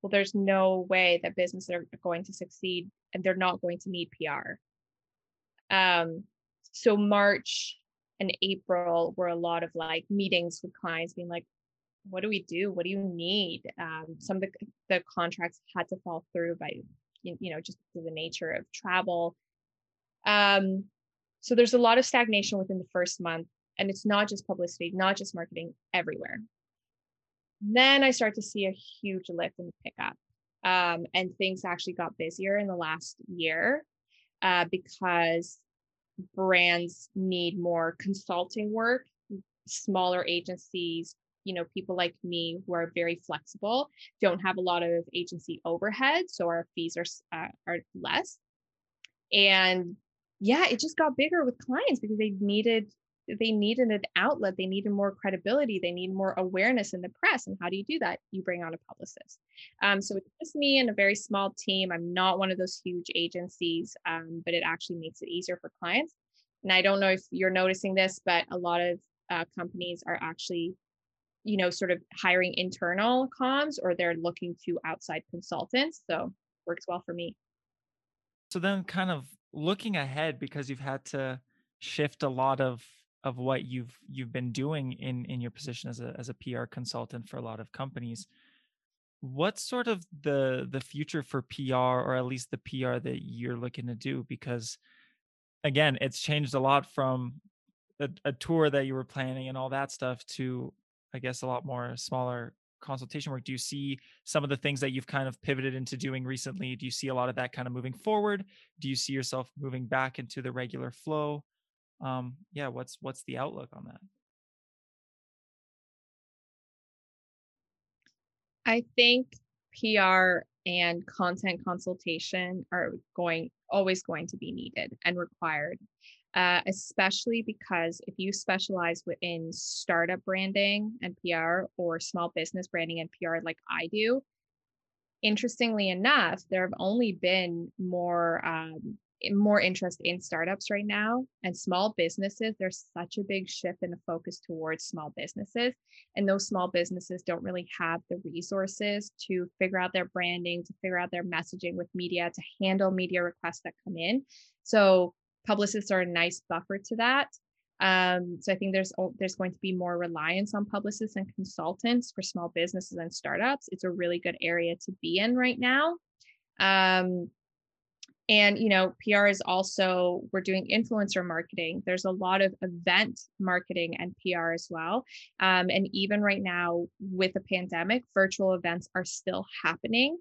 well, there's no way that businesses are going to succeed and they're not going to need PR. Um, so March and April were a lot of like meetings with clients being like, what do we do? What do you need? Um, some of the, the contracts had to fall through by, you, you know, just the nature of travel. Um, so there's a lot of stagnation within the first month and it's not just publicity, not just marketing, everywhere. Then I start to see a huge lift in the pickup. Um, and things actually got busier in the last year uh, because brands need more consulting work, smaller agencies, you know, people like me who are very flexible, don't have a lot of agency overhead, so our fees are uh, are less. And yeah, it just got bigger with clients because they needed they needed an outlet they needed more credibility they need more awareness in the press and how do you do that? You bring on a publicist. Um, so it's just me and a very small team. I'm not one of those huge agencies um, but it actually makes it easier for clients. And i don't know if you're noticing this but a lot of uh, companies are actually you know sort of hiring internal comms or they're looking to outside consultants so works well for me. So then kind of looking ahead because you've had to shift a lot of of what you've you've been doing in in your position as a as a PR consultant for a lot of companies. What's sort of the the future for PR or at least the PR that you're looking to do? Because again it's changed a lot from a, a tour that you were planning and all that stuff to I guess a lot more smaller consultation work. Do you see some of the things that you've kind of pivoted into doing recently? Do you see a lot of that kind of moving forward? Do you see yourself moving back into the regular flow um, yeah, what's what's the outlook on that? I think PR and content consultation are going always going to be needed and required uh, especially because if you specialize within startup branding and PR or small business branding and PR like I do, interestingly enough, there have only been more um, more interest in startups right now and small businesses. There's such a big shift in the focus towards small businesses, and those small businesses don't really have the resources to figure out their branding, to figure out their messaging with media, to handle media requests that come in. So publicists are a nice buffer to that. Um, so I think there's there's going to be more reliance on publicists and consultants for small businesses and startups. It's a really good area to be in right now. Um, and you know, PR is also we're doing influencer marketing. There's a lot of event marketing and PR as well. Um, and even right now with the pandemic, virtual events are still happening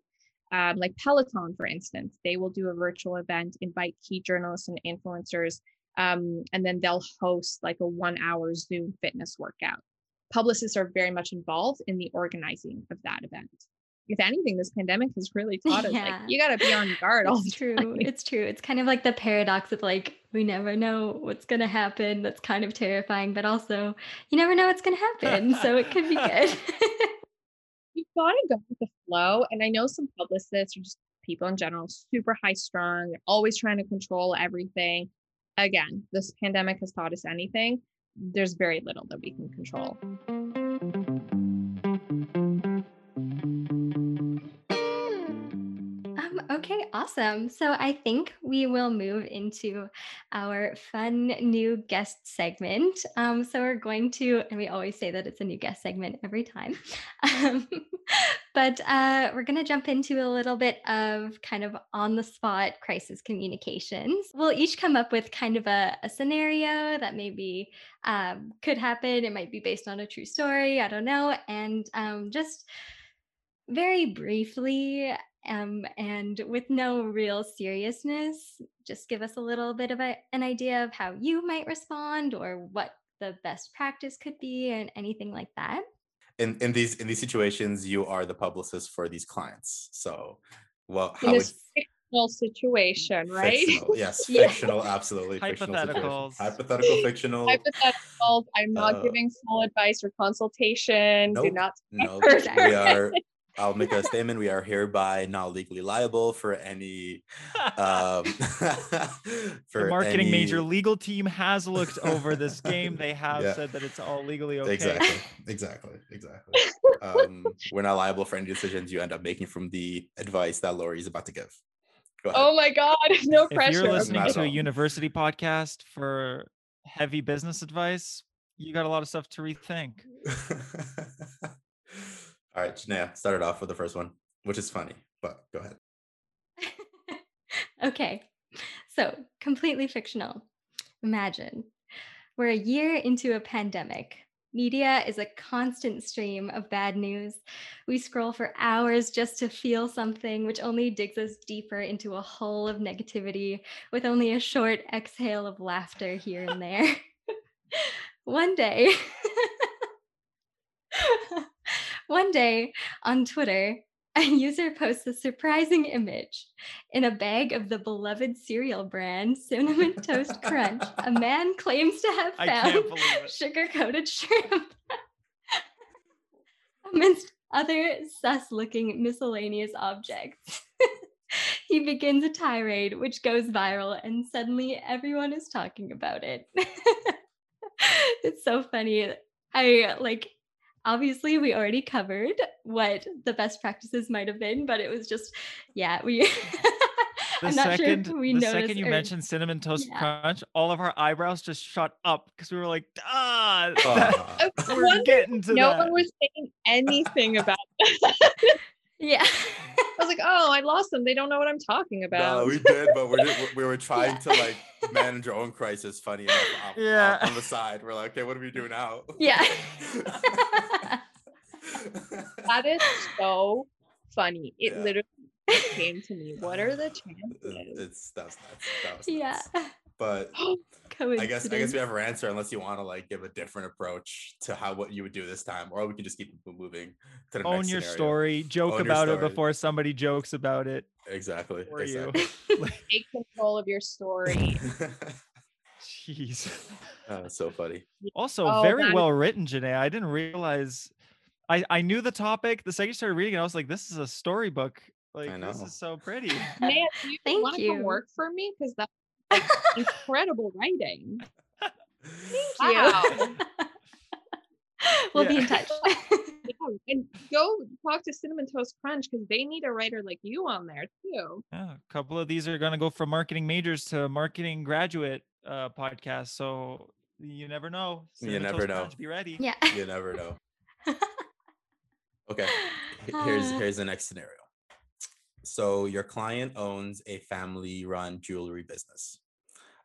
um, like Peloton, for instance, they will do a virtual event, invite key journalists and influencers, um, and then they'll host like a one hour Zoom fitness workout. Publicists are very much involved in the organizing of that event. If anything, this pandemic has really [LAUGHS] taught us yeah. like you got to be on guard all it's true. Time. [LAUGHS] It's true. It's kind of like the paradox of like we never know what's going to happen. That's kind of terrifying, but also you never know what's going to happen. so it could be good. you've got to go with the flow. And I know some publicists or just people in general, super high strung, they're always trying to control everything. Again, this pandemic has taught us anything. There's very little that we can control. Okay, awesome. So I think we will move into our fun new guest segment. Um, so we're going to, and we always say that it's a new guest segment every time, [LAUGHS] um, but uh, we're going to jump into a little bit of kind of on the spot crisis communications. We'll each come up with kind of a, a scenario that maybe um, could happen. It might be based on a true story. I don't know. And um, just very briefly um, and with no real seriousness, just give us a little bit of a, an idea of how you might respond or what the best practice could be and anything like that. In, in these in these situations, you are the publicist for these clients. So, well, how in this fictional situation, right? Fictional, yes, [LAUGHS] fictional, absolutely. Hypotheticals. Hypothetical, fictional. Hypotheticals. I'm not uh, giving full advice or consultation. Nope, Do not. No, we are I'll make a statement. We are hereby not legally liable for any um, [LAUGHS] [LAUGHS] for the marketing any... major legal team has looked over this game. They [LAUGHS] have yeah. said that it's all legally okay. Exactly. Exactly. Exactly. Um, we're not liable for any decisions you end up making from the advice that Lori is about to give. Oh my God. No pressure. If you're listening to a university podcast for heavy business advice, you got a lot of stuff to rethink. All right, Janaea, start it off with the first one, which is funny, but go ahead. [LAUGHS] okay, so completely fictional. Imagine we're a year into a pandemic. Media is a constant stream of bad news. We scroll for hours just to feel something, which only digs us deeper into a hole of negativity with only a short exhale of laughter here and there. [LAUGHS] One day, [LAUGHS] one day on Twitter, [LAUGHS] a user posts a surprising image. In a bag of the beloved cereal brand Cinnamon Toast Crunch, a [LAUGHS] man claims to have found sugar coated shrimp. [LAUGHS] Amidst other sus looking miscellaneous objects. he begins a tirade which goes viral, and suddenly everyone is talking about it. it's so funny. I like obviously we already covered what the best practices might have been but it was just yeah we [LAUGHS] the I'm not second, sure we the second you or, mentioned cinnamon toast yeah. crunch, all of our eyebrows just shot up because we were like, ah, uh, we're getting to no that. one was saying anything about [LAUGHS] that. yeah. [LAUGHS] I was like, oh, I lost them. They don't know what I'm talking about. No, we did, but we're, we were [LAUGHS] trying yeah. to like manage our own crisis funny enough [LAUGHS] yeah. on the side. We're like, okay, what do we do now? Yeah. [LAUGHS] that is so funny. It yeah. literally came to me. What are the chances? It's that's nuts. That was nuts. Yeah. But [GASPS] I guess I guess we have our answer unless you want to like give a different approach to how what you would do this time, or we can just keep moving to the Own next your scenario. story. Joke Own your about it before somebody jokes about it Exactly. for you. exactly. [LAUGHS] Take control of your story. [LAUGHS] Jeez. oh, so funny. Also, Oh, very that- well written, Janae. I didn't realize. I I knew the topic. The second you started reading it, I was like, "This is a storybook. Like, this know. is so pretty." Man, do you Thank want to you. come work for me? Because that's incredible writing. Thank Wow. you. [LAUGHS] we'll be in touch. [LAUGHS] [LAUGHS] Yeah, and go talk to Cinnamon Toast Crunch because they need a writer like you on there too. Yeah, a couple of these are going to go from marketing majors to marketing graduate uh, podcasts. So you never know. You never Toast know. Crunch, Be ready. yeah. You never know. Okay. Here's Uh, here's the next scenario. So your client owns a family-run jewelry business.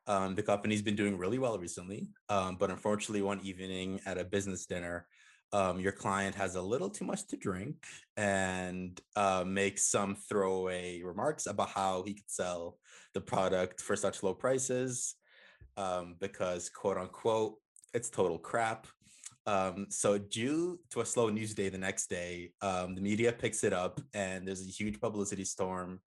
Um, the company's been doing really well recently, um, but unfortunately, one evening at a business dinner, um, your client has a little too much to drink and uh, makes some throwaway remarks about how he could sell the product for such low prices um, because, quote unquote, it's total crap. Um, so due to a slow news day the next day, um, the media picks it up and there's a huge publicity storm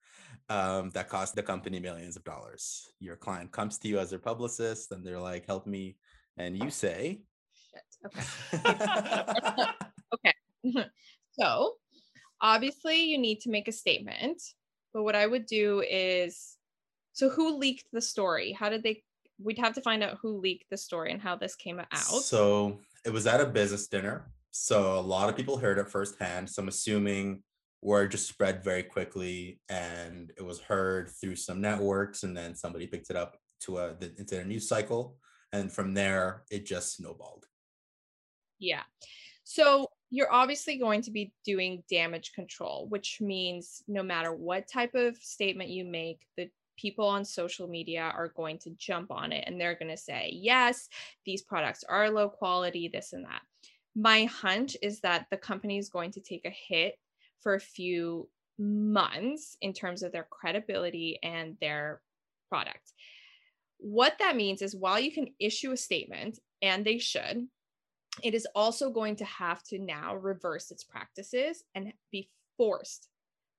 um, that cost the company millions of dollars. Your client comes to you as their publicist and they're like, help me. And you say, Shit. Okay. [LAUGHS] Okay. [LAUGHS] so obviously you need to make a statement. But what I would do is so who leaked the story? How did they we'd have to find out who leaked the story and how this came out. So it was at a business dinner. So a lot of people heard it firsthand. So I'm assuming word just spread very quickly and it was heard through some networks and then somebody picked it up to a into a news cycle. And from there it just snowballed. Yeah. So you're obviously going to be doing damage control, which means no matter what type of statement you make, the people on social media are going to jump on it and they're going to say, yes, these products are low quality, this and that. My hunch is that the company is going to take a hit for a few months in terms of their credibility and their product. What that means is while you can issue a statement, and they should, it is also going to have to now reverse its practices and be forced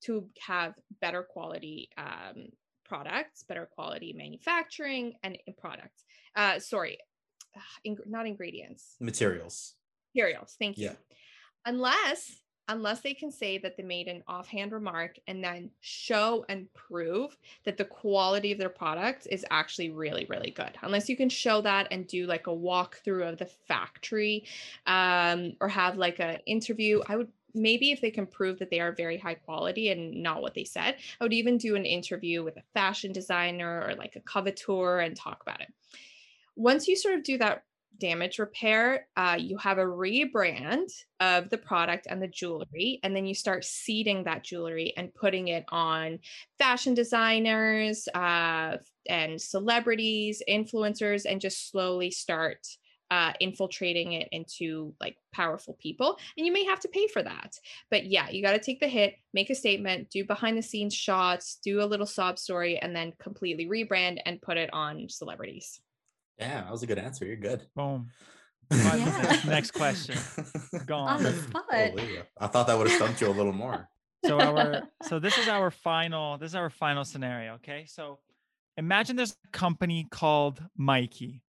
to have better quality um, products, better quality manufacturing and in products. Uh, sorry, ing- not ingredients, Materials. materials. Thank you. Yeah. Unless unless they can say that they made an offhand remark and then show and prove that the quality of their product is actually really really good unless you can show that and do like a walkthrough of the factory um, or have like an interview i would maybe if they can prove that they are very high quality and not what they said i would even do an interview with a fashion designer or like a coveteur and talk about it. Once you sort of do that damage repair, uh, you have a rebrand of the product and the jewelry, and then you start seeding that jewelry and putting it on fashion designers uh, and celebrities, influencers, and just slowly start uh, infiltrating it into like powerful people. And you may have to pay for that. But yeah, you got to take the hit, make a statement, do behind the scenes shots, do a little sob story, and then completely rebrand and put it on celebrities. Yeah, that was a good answer. You're good. Boom. [LAUGHS] Yeah. Next, next question. [LAUGHS] On Gone. the spot. I thought that would have stumped you a little more. so our so this is our final this is our final scenario okay so imagine there's a company called mikey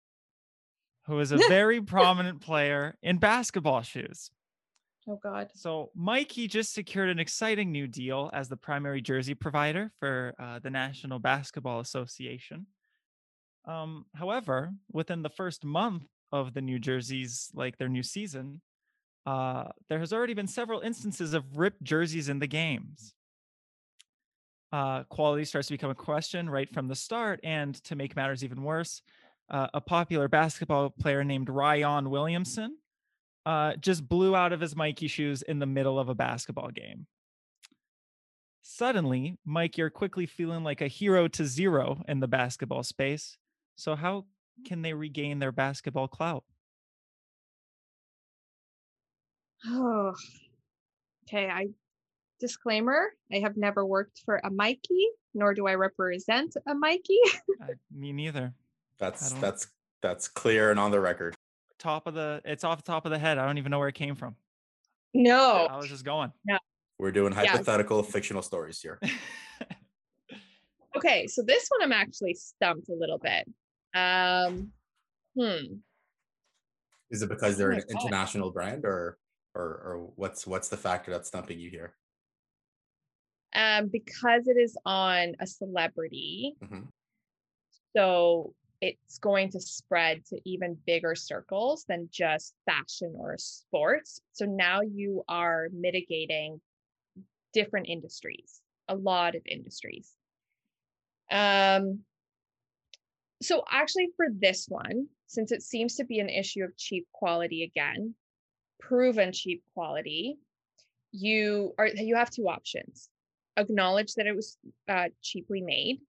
who is a [LAUGHS] very prominent player in basketball shoes Oh God. so mikey just secured an exciting new deal as the primary jersey provider for uh, the national basketball association um, however within the first month of the new jerseys like their new season uh, there has already been several instances of ripped jerseys in the games. Uh, quality starts to become a question right from the start, and to make matters even worse, uh, a popular basketball player named Ryan Williamson uh, just blew out of his Mikey shoes in the middle of a basketball game. Suddenly, Mike, you're quickly feeling like a hero to zero in the basketball space. So, how can they regain their basketball clout? Oh. Okay, I disclaimer, I have never worked for a Mikey, nor do I represent a Mikey. I, me neither. That's that's That's clear and on the record. Top of the it's off the top of the head. I don't even know where it came from. No. I was just going. We're doing Yeah. hypothetical fictional stories here. [LAUGHS] Okay, so this one I'm actually stumped a little bit. Um, hmm. Is it because they're Oh an God. international brand or or or what's what's the factor that's stumping you here? Um, because it is on a celebrity, Mm-hmm. so it's going to spread to even bigger circles than just fashion or sports. So now you are mitigating different industries, a lot of industries. Um, so actually for this one, since it seems to be an issue of cheap quality again, proven cheap quality, you are you have two options. Acknowledge that it was uh, cheaply made.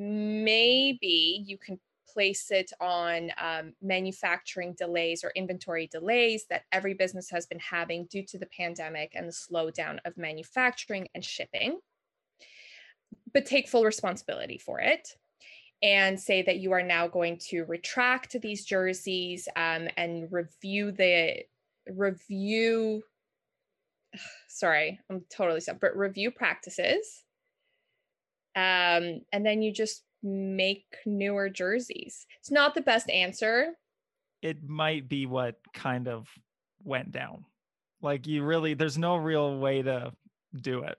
Maybe you can place it on um, manufacturing delays or inventory delays that every business has been having due to the pandemic and the slowdown of manufacturing and shipping. But take full responsibility for it and say that you are now going to retract these jerseys um, and review the review [SIGHS] sorry i'm totally stuck but review practices um, and then you just make newer jerseys it's not the best answer it might be what kind of went down. Like you really there's no real way to do it.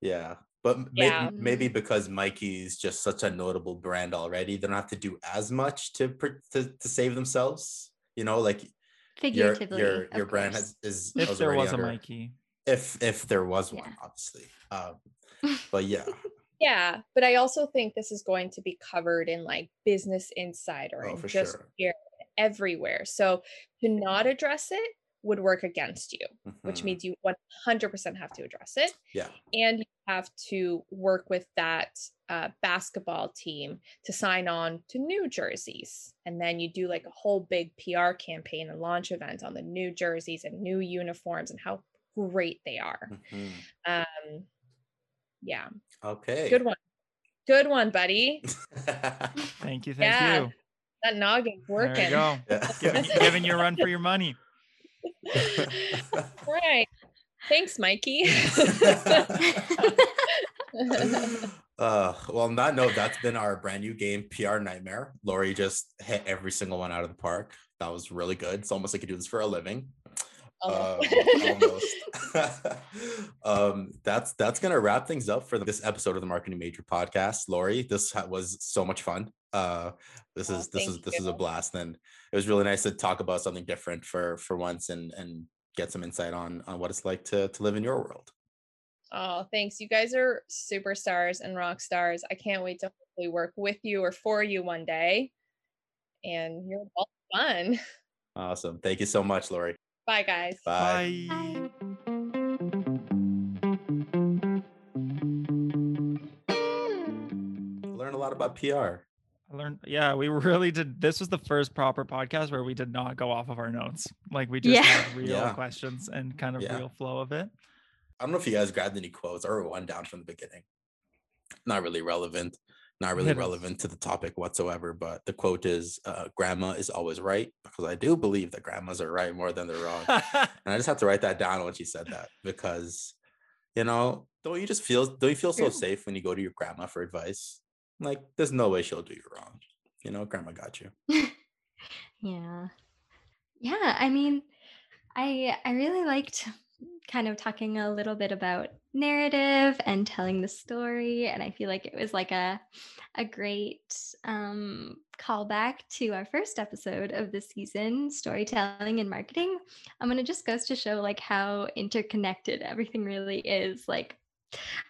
Yeah. But Yeah. maybe, maybe because Mikey's just such a notable brand already, they don't have to do as much to pr- to, to save themselves. You know, like your Figuratively. your of your brand has is If there already was a Mikey. If if there was one, Yeah. obviously. [LAUGHS] Um, but yeah, yeah but i also think this is going to be covered in like business insider Oh, and just sure. here everywhere so to not address it would work against you which Mhm. means you 100% have to address it yeah, and you have to work with that uh, basketball team to sign on to new jerseys and then you do like a whole big pr campaign and launch event on the new jerseys and new uniforms and how great they are Mhm. um yeah okay, good one good one buddy [LAUGHS] Thank you, thank Yeah, you. that noggin's working. There working you go. [LAUGHS] Yeah. Giving, giving you a run for your money. [LAUGHS] right thanks mikey uh, well, on that note, that's been our brand new game, PR Nightmare. Lori just hit every single one out of the park. That was really good. It's almost like you do this for a living. [LAUGHS] Almost. Um, [LAUGHS] almost. um, that's that's gonna wrap things up for this episode of the Marketing Major podcast. Lori, this was so much fun. Uh, this Oh, is this is this is a blast, and it was really nice to talk about something different for for once and and get some insight on on what it's like to to live in your world. Oh, thanks. You guys are superstars and rock stars. I can't wait to hopefully work with you or for you one day. And you're all fun. [LAUGHS] Awesome. Thank you so much, Lori. Bye, guys. Bye. Bye. Learn a lot about PR. I learned yeah, we really did this was the first proper podcast where we did not go off of our notes. Like we just Yeah. had real Yeah. questions and kind of Yeah. real flow of it. I don't know if you guys grabbed any quotes or one down from the beginning. Not really relevant, not really [LAUGHS] relevant to the topic whatsoever. But the quote is uh, Grandma is always right because I do believe that grandmas are right more than they're wrong. [LAUGHS] and I just have to write that down when she said that because, you know, don't you just feel, don't you feel so safe when you go to your grandma for advice? Like, there's no way she'll do you wrong. You know, grandma got you. [LAUGHS] yeah yeah i mean i i really liked kind of talking a little bit about narrative and telling the story and i feel like it was like a a great um callback to our first episode of the season storytelling and marketing i'm mean, it just goes to show like how interconnected everything really is like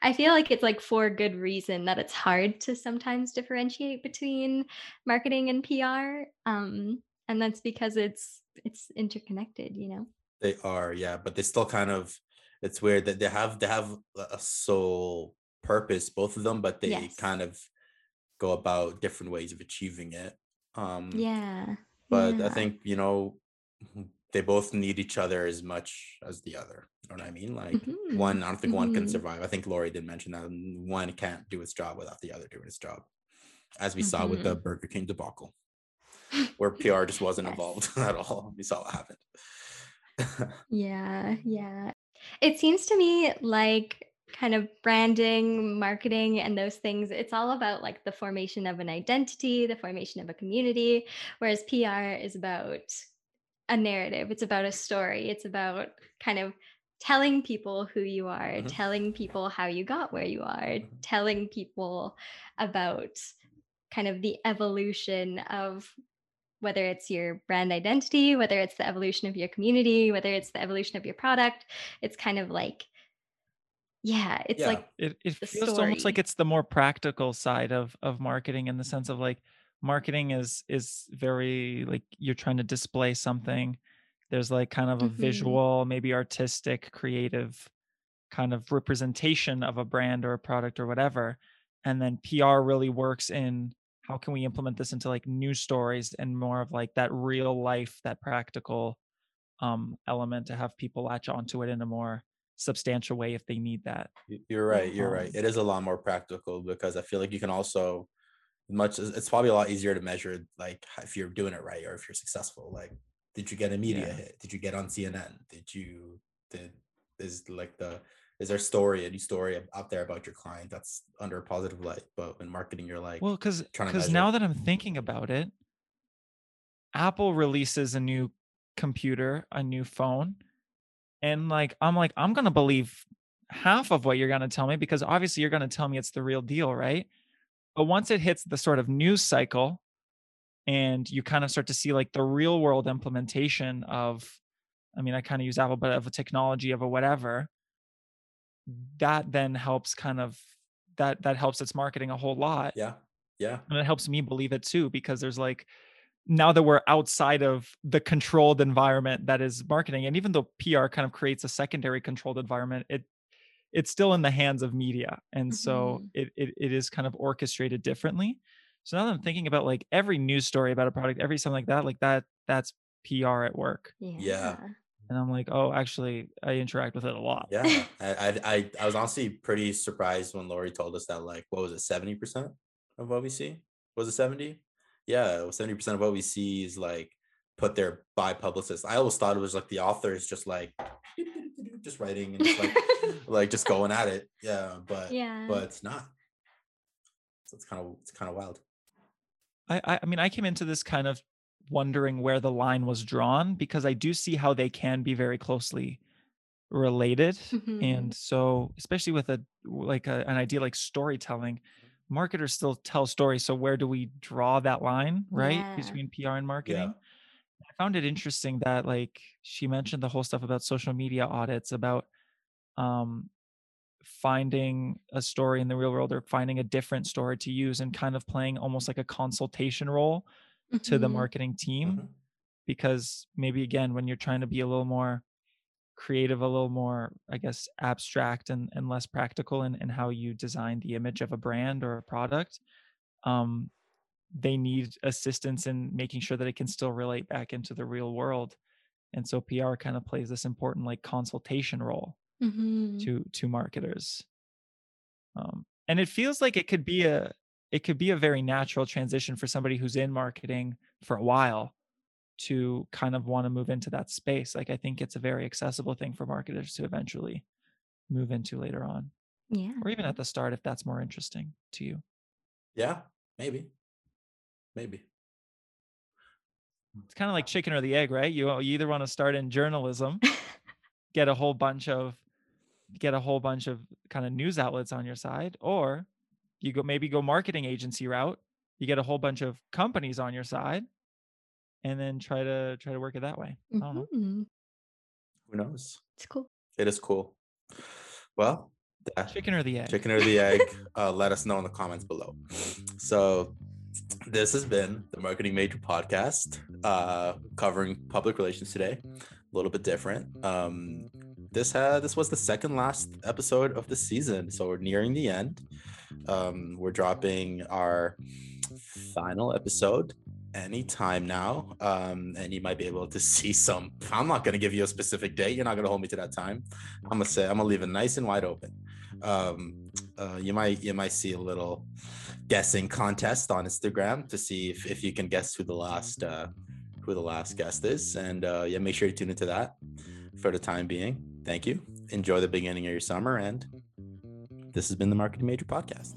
I feel like it's like for good reason that it's hard to sometimes differentiate between marketing and PR. Um, and that's because it's it's interconnected, you know. They are, yeah, but they still kind of it's weird that they have they have a sole purpose, both of them, but they Yes. kind of go about different ways of achieving it. Um Yeah. but I think, you know, they both need each other as much as the other. You know what I mean? Like Mhm, one, I don't think one can mhm. survive. I think Lori did mention that one can't do its job without the other doing its job. As we saw with the Mhm. Burger King debacle. where [LAUGHS] PR just wasn't involved [LAUGHS] at all. We saw what happened. [LAUGHS] Yeah, yeah. It seems to me like kind of branding, marketing, and those things, it's all about like the formation of an identity, the formation of a community, whereas PR is about a narrative, it's about a story, it's about kind of telling people who you are, Mhm. telling people how you got where you are, telling people about kind of the evolution of whether it's your brand identity, whether it's the evolution of your community, whether it's the evolution of your product. It's kind of like, yeah, it's Yeah. like, it, it the feels almost like it's the more practical side of of marketing in the sense of like marketing is is very like you're trying to display something there's like kind of a Mhm. visual maybe artistic creative kind of representation of a brand or a product or whatever and then pr really works in how can we implement this into like news stories and more of like that real life that practical um element to have people latch onto it in a more substantial way if they need that You're right. You're right. Um, It is a lot more practical because I feel like you can also much it's probably a lot easier to measure like if you're doing it right or if you're successful. Like, did you get a media Yeah. hit? Did you get on CNN? Did you did is like the is there a story, a new story out there about your client that's under a positive light? But in marketing, you're like, Well, because because now that I'm thinking about it, Apple releases a new computer, a new phone, and like I'm like I'm gonna believe half of what you're gonna tell me because obviously you're gonna tell me it's the real deal, right? But once it hits the sort of news cycle and you kind of start to see like the real world implementation of, I mean, I kind of use Apple, but of a technology of a whatever, that then helps kind of that that helps its marketing a whole lot. Yeah, yeah, and it helps me believe it too because there's like now that we're outside of the controlled environment that is marketing and even though pr kind of creates a secondary controlled environment it it's still in the hands of media. And so Mhm. it, it it is kind of orchestrated differently. So now that i'm thinking about like every news story about a product every something like that like that that's pr at work. Yeah. And i'm like oh actually i interact with it a lot yeah. [LAUGHS] I, I I was honestly pretty surprised when Lori told us that like what was it, seventy percent of what we see? Was it seventy? Yeah, seventy percent of what we see is like put there by publicists. I always thought it was like the author is just like [LAUGHS] just writing and just like [LAUGHS] like just going at it. Yeah, but Yeah. but it's not. So it's kind of it's kind of wild. I I mean, I came into this kind of wondering where the line was drawn because I do see how they can be very closely related, Mhm. and so especially with a like a, an idea like storytelling, marketers still tell stories. So where do we draw that line, right, Yeah. between PR and marketing? I found it interesting that like she mentioned the whole stuff about social media audits about um finding a story in the real world or finding a different story to use and kind of playing almost like a consultation role to the Mhm. marketing team Mhm. because maybe again when you're trying to be a little more creative a little more i guess abstract and, and less practical in, in how you design the image of a brand or a product um, they need assistance in making sure that it can still relate back into the real world and so pr kind of plays this important like consultation role Mhm. to to marketers um, and it feels like it could be a it could be a very natural transition for somebody who's in marketing for a while to kind of want to move into that space like i think it's a very accessible thing for marketers to eventually move into later on Yeah. or even at the start if that's more interesting to you Yeah, maybe, maybe. it's kind of like chicken or the egg right you, you either want to start in journalism [LAUGHS] get a whole bunch of get a whole bunch of kind of news outlets on your side or you go maybe go marketing agency route you get a whole bunch of companies on your side and then try to try to work it that way i don't know. Who knows? It's cool. It is cool. Well, that, chicken or the egg chicken or the egg [LAUGHS] uh, let us know in the comments below so this has been the marketing major podcast uh, covering public relations today a little bit different um, this had this was the second last episode of the season, so we're nearing the end. Um, we're dropping our final episode anytime now, um, and you might be able to [LAUGHS] see some. I'm not gonna give you a specific date. You're not gonna hold me to that time. I'm gonna say I'm gonna leave it nice and wide open. Um, uh, you might you might see a little guessing contest on Instagram to see if, if you can guess who the last uh, who the last guest is, and uh, yeah, make sure you tune into that for the time being. Thank you. Enjoy the beginning of your summer. And this has been the Marketing Major Podcast.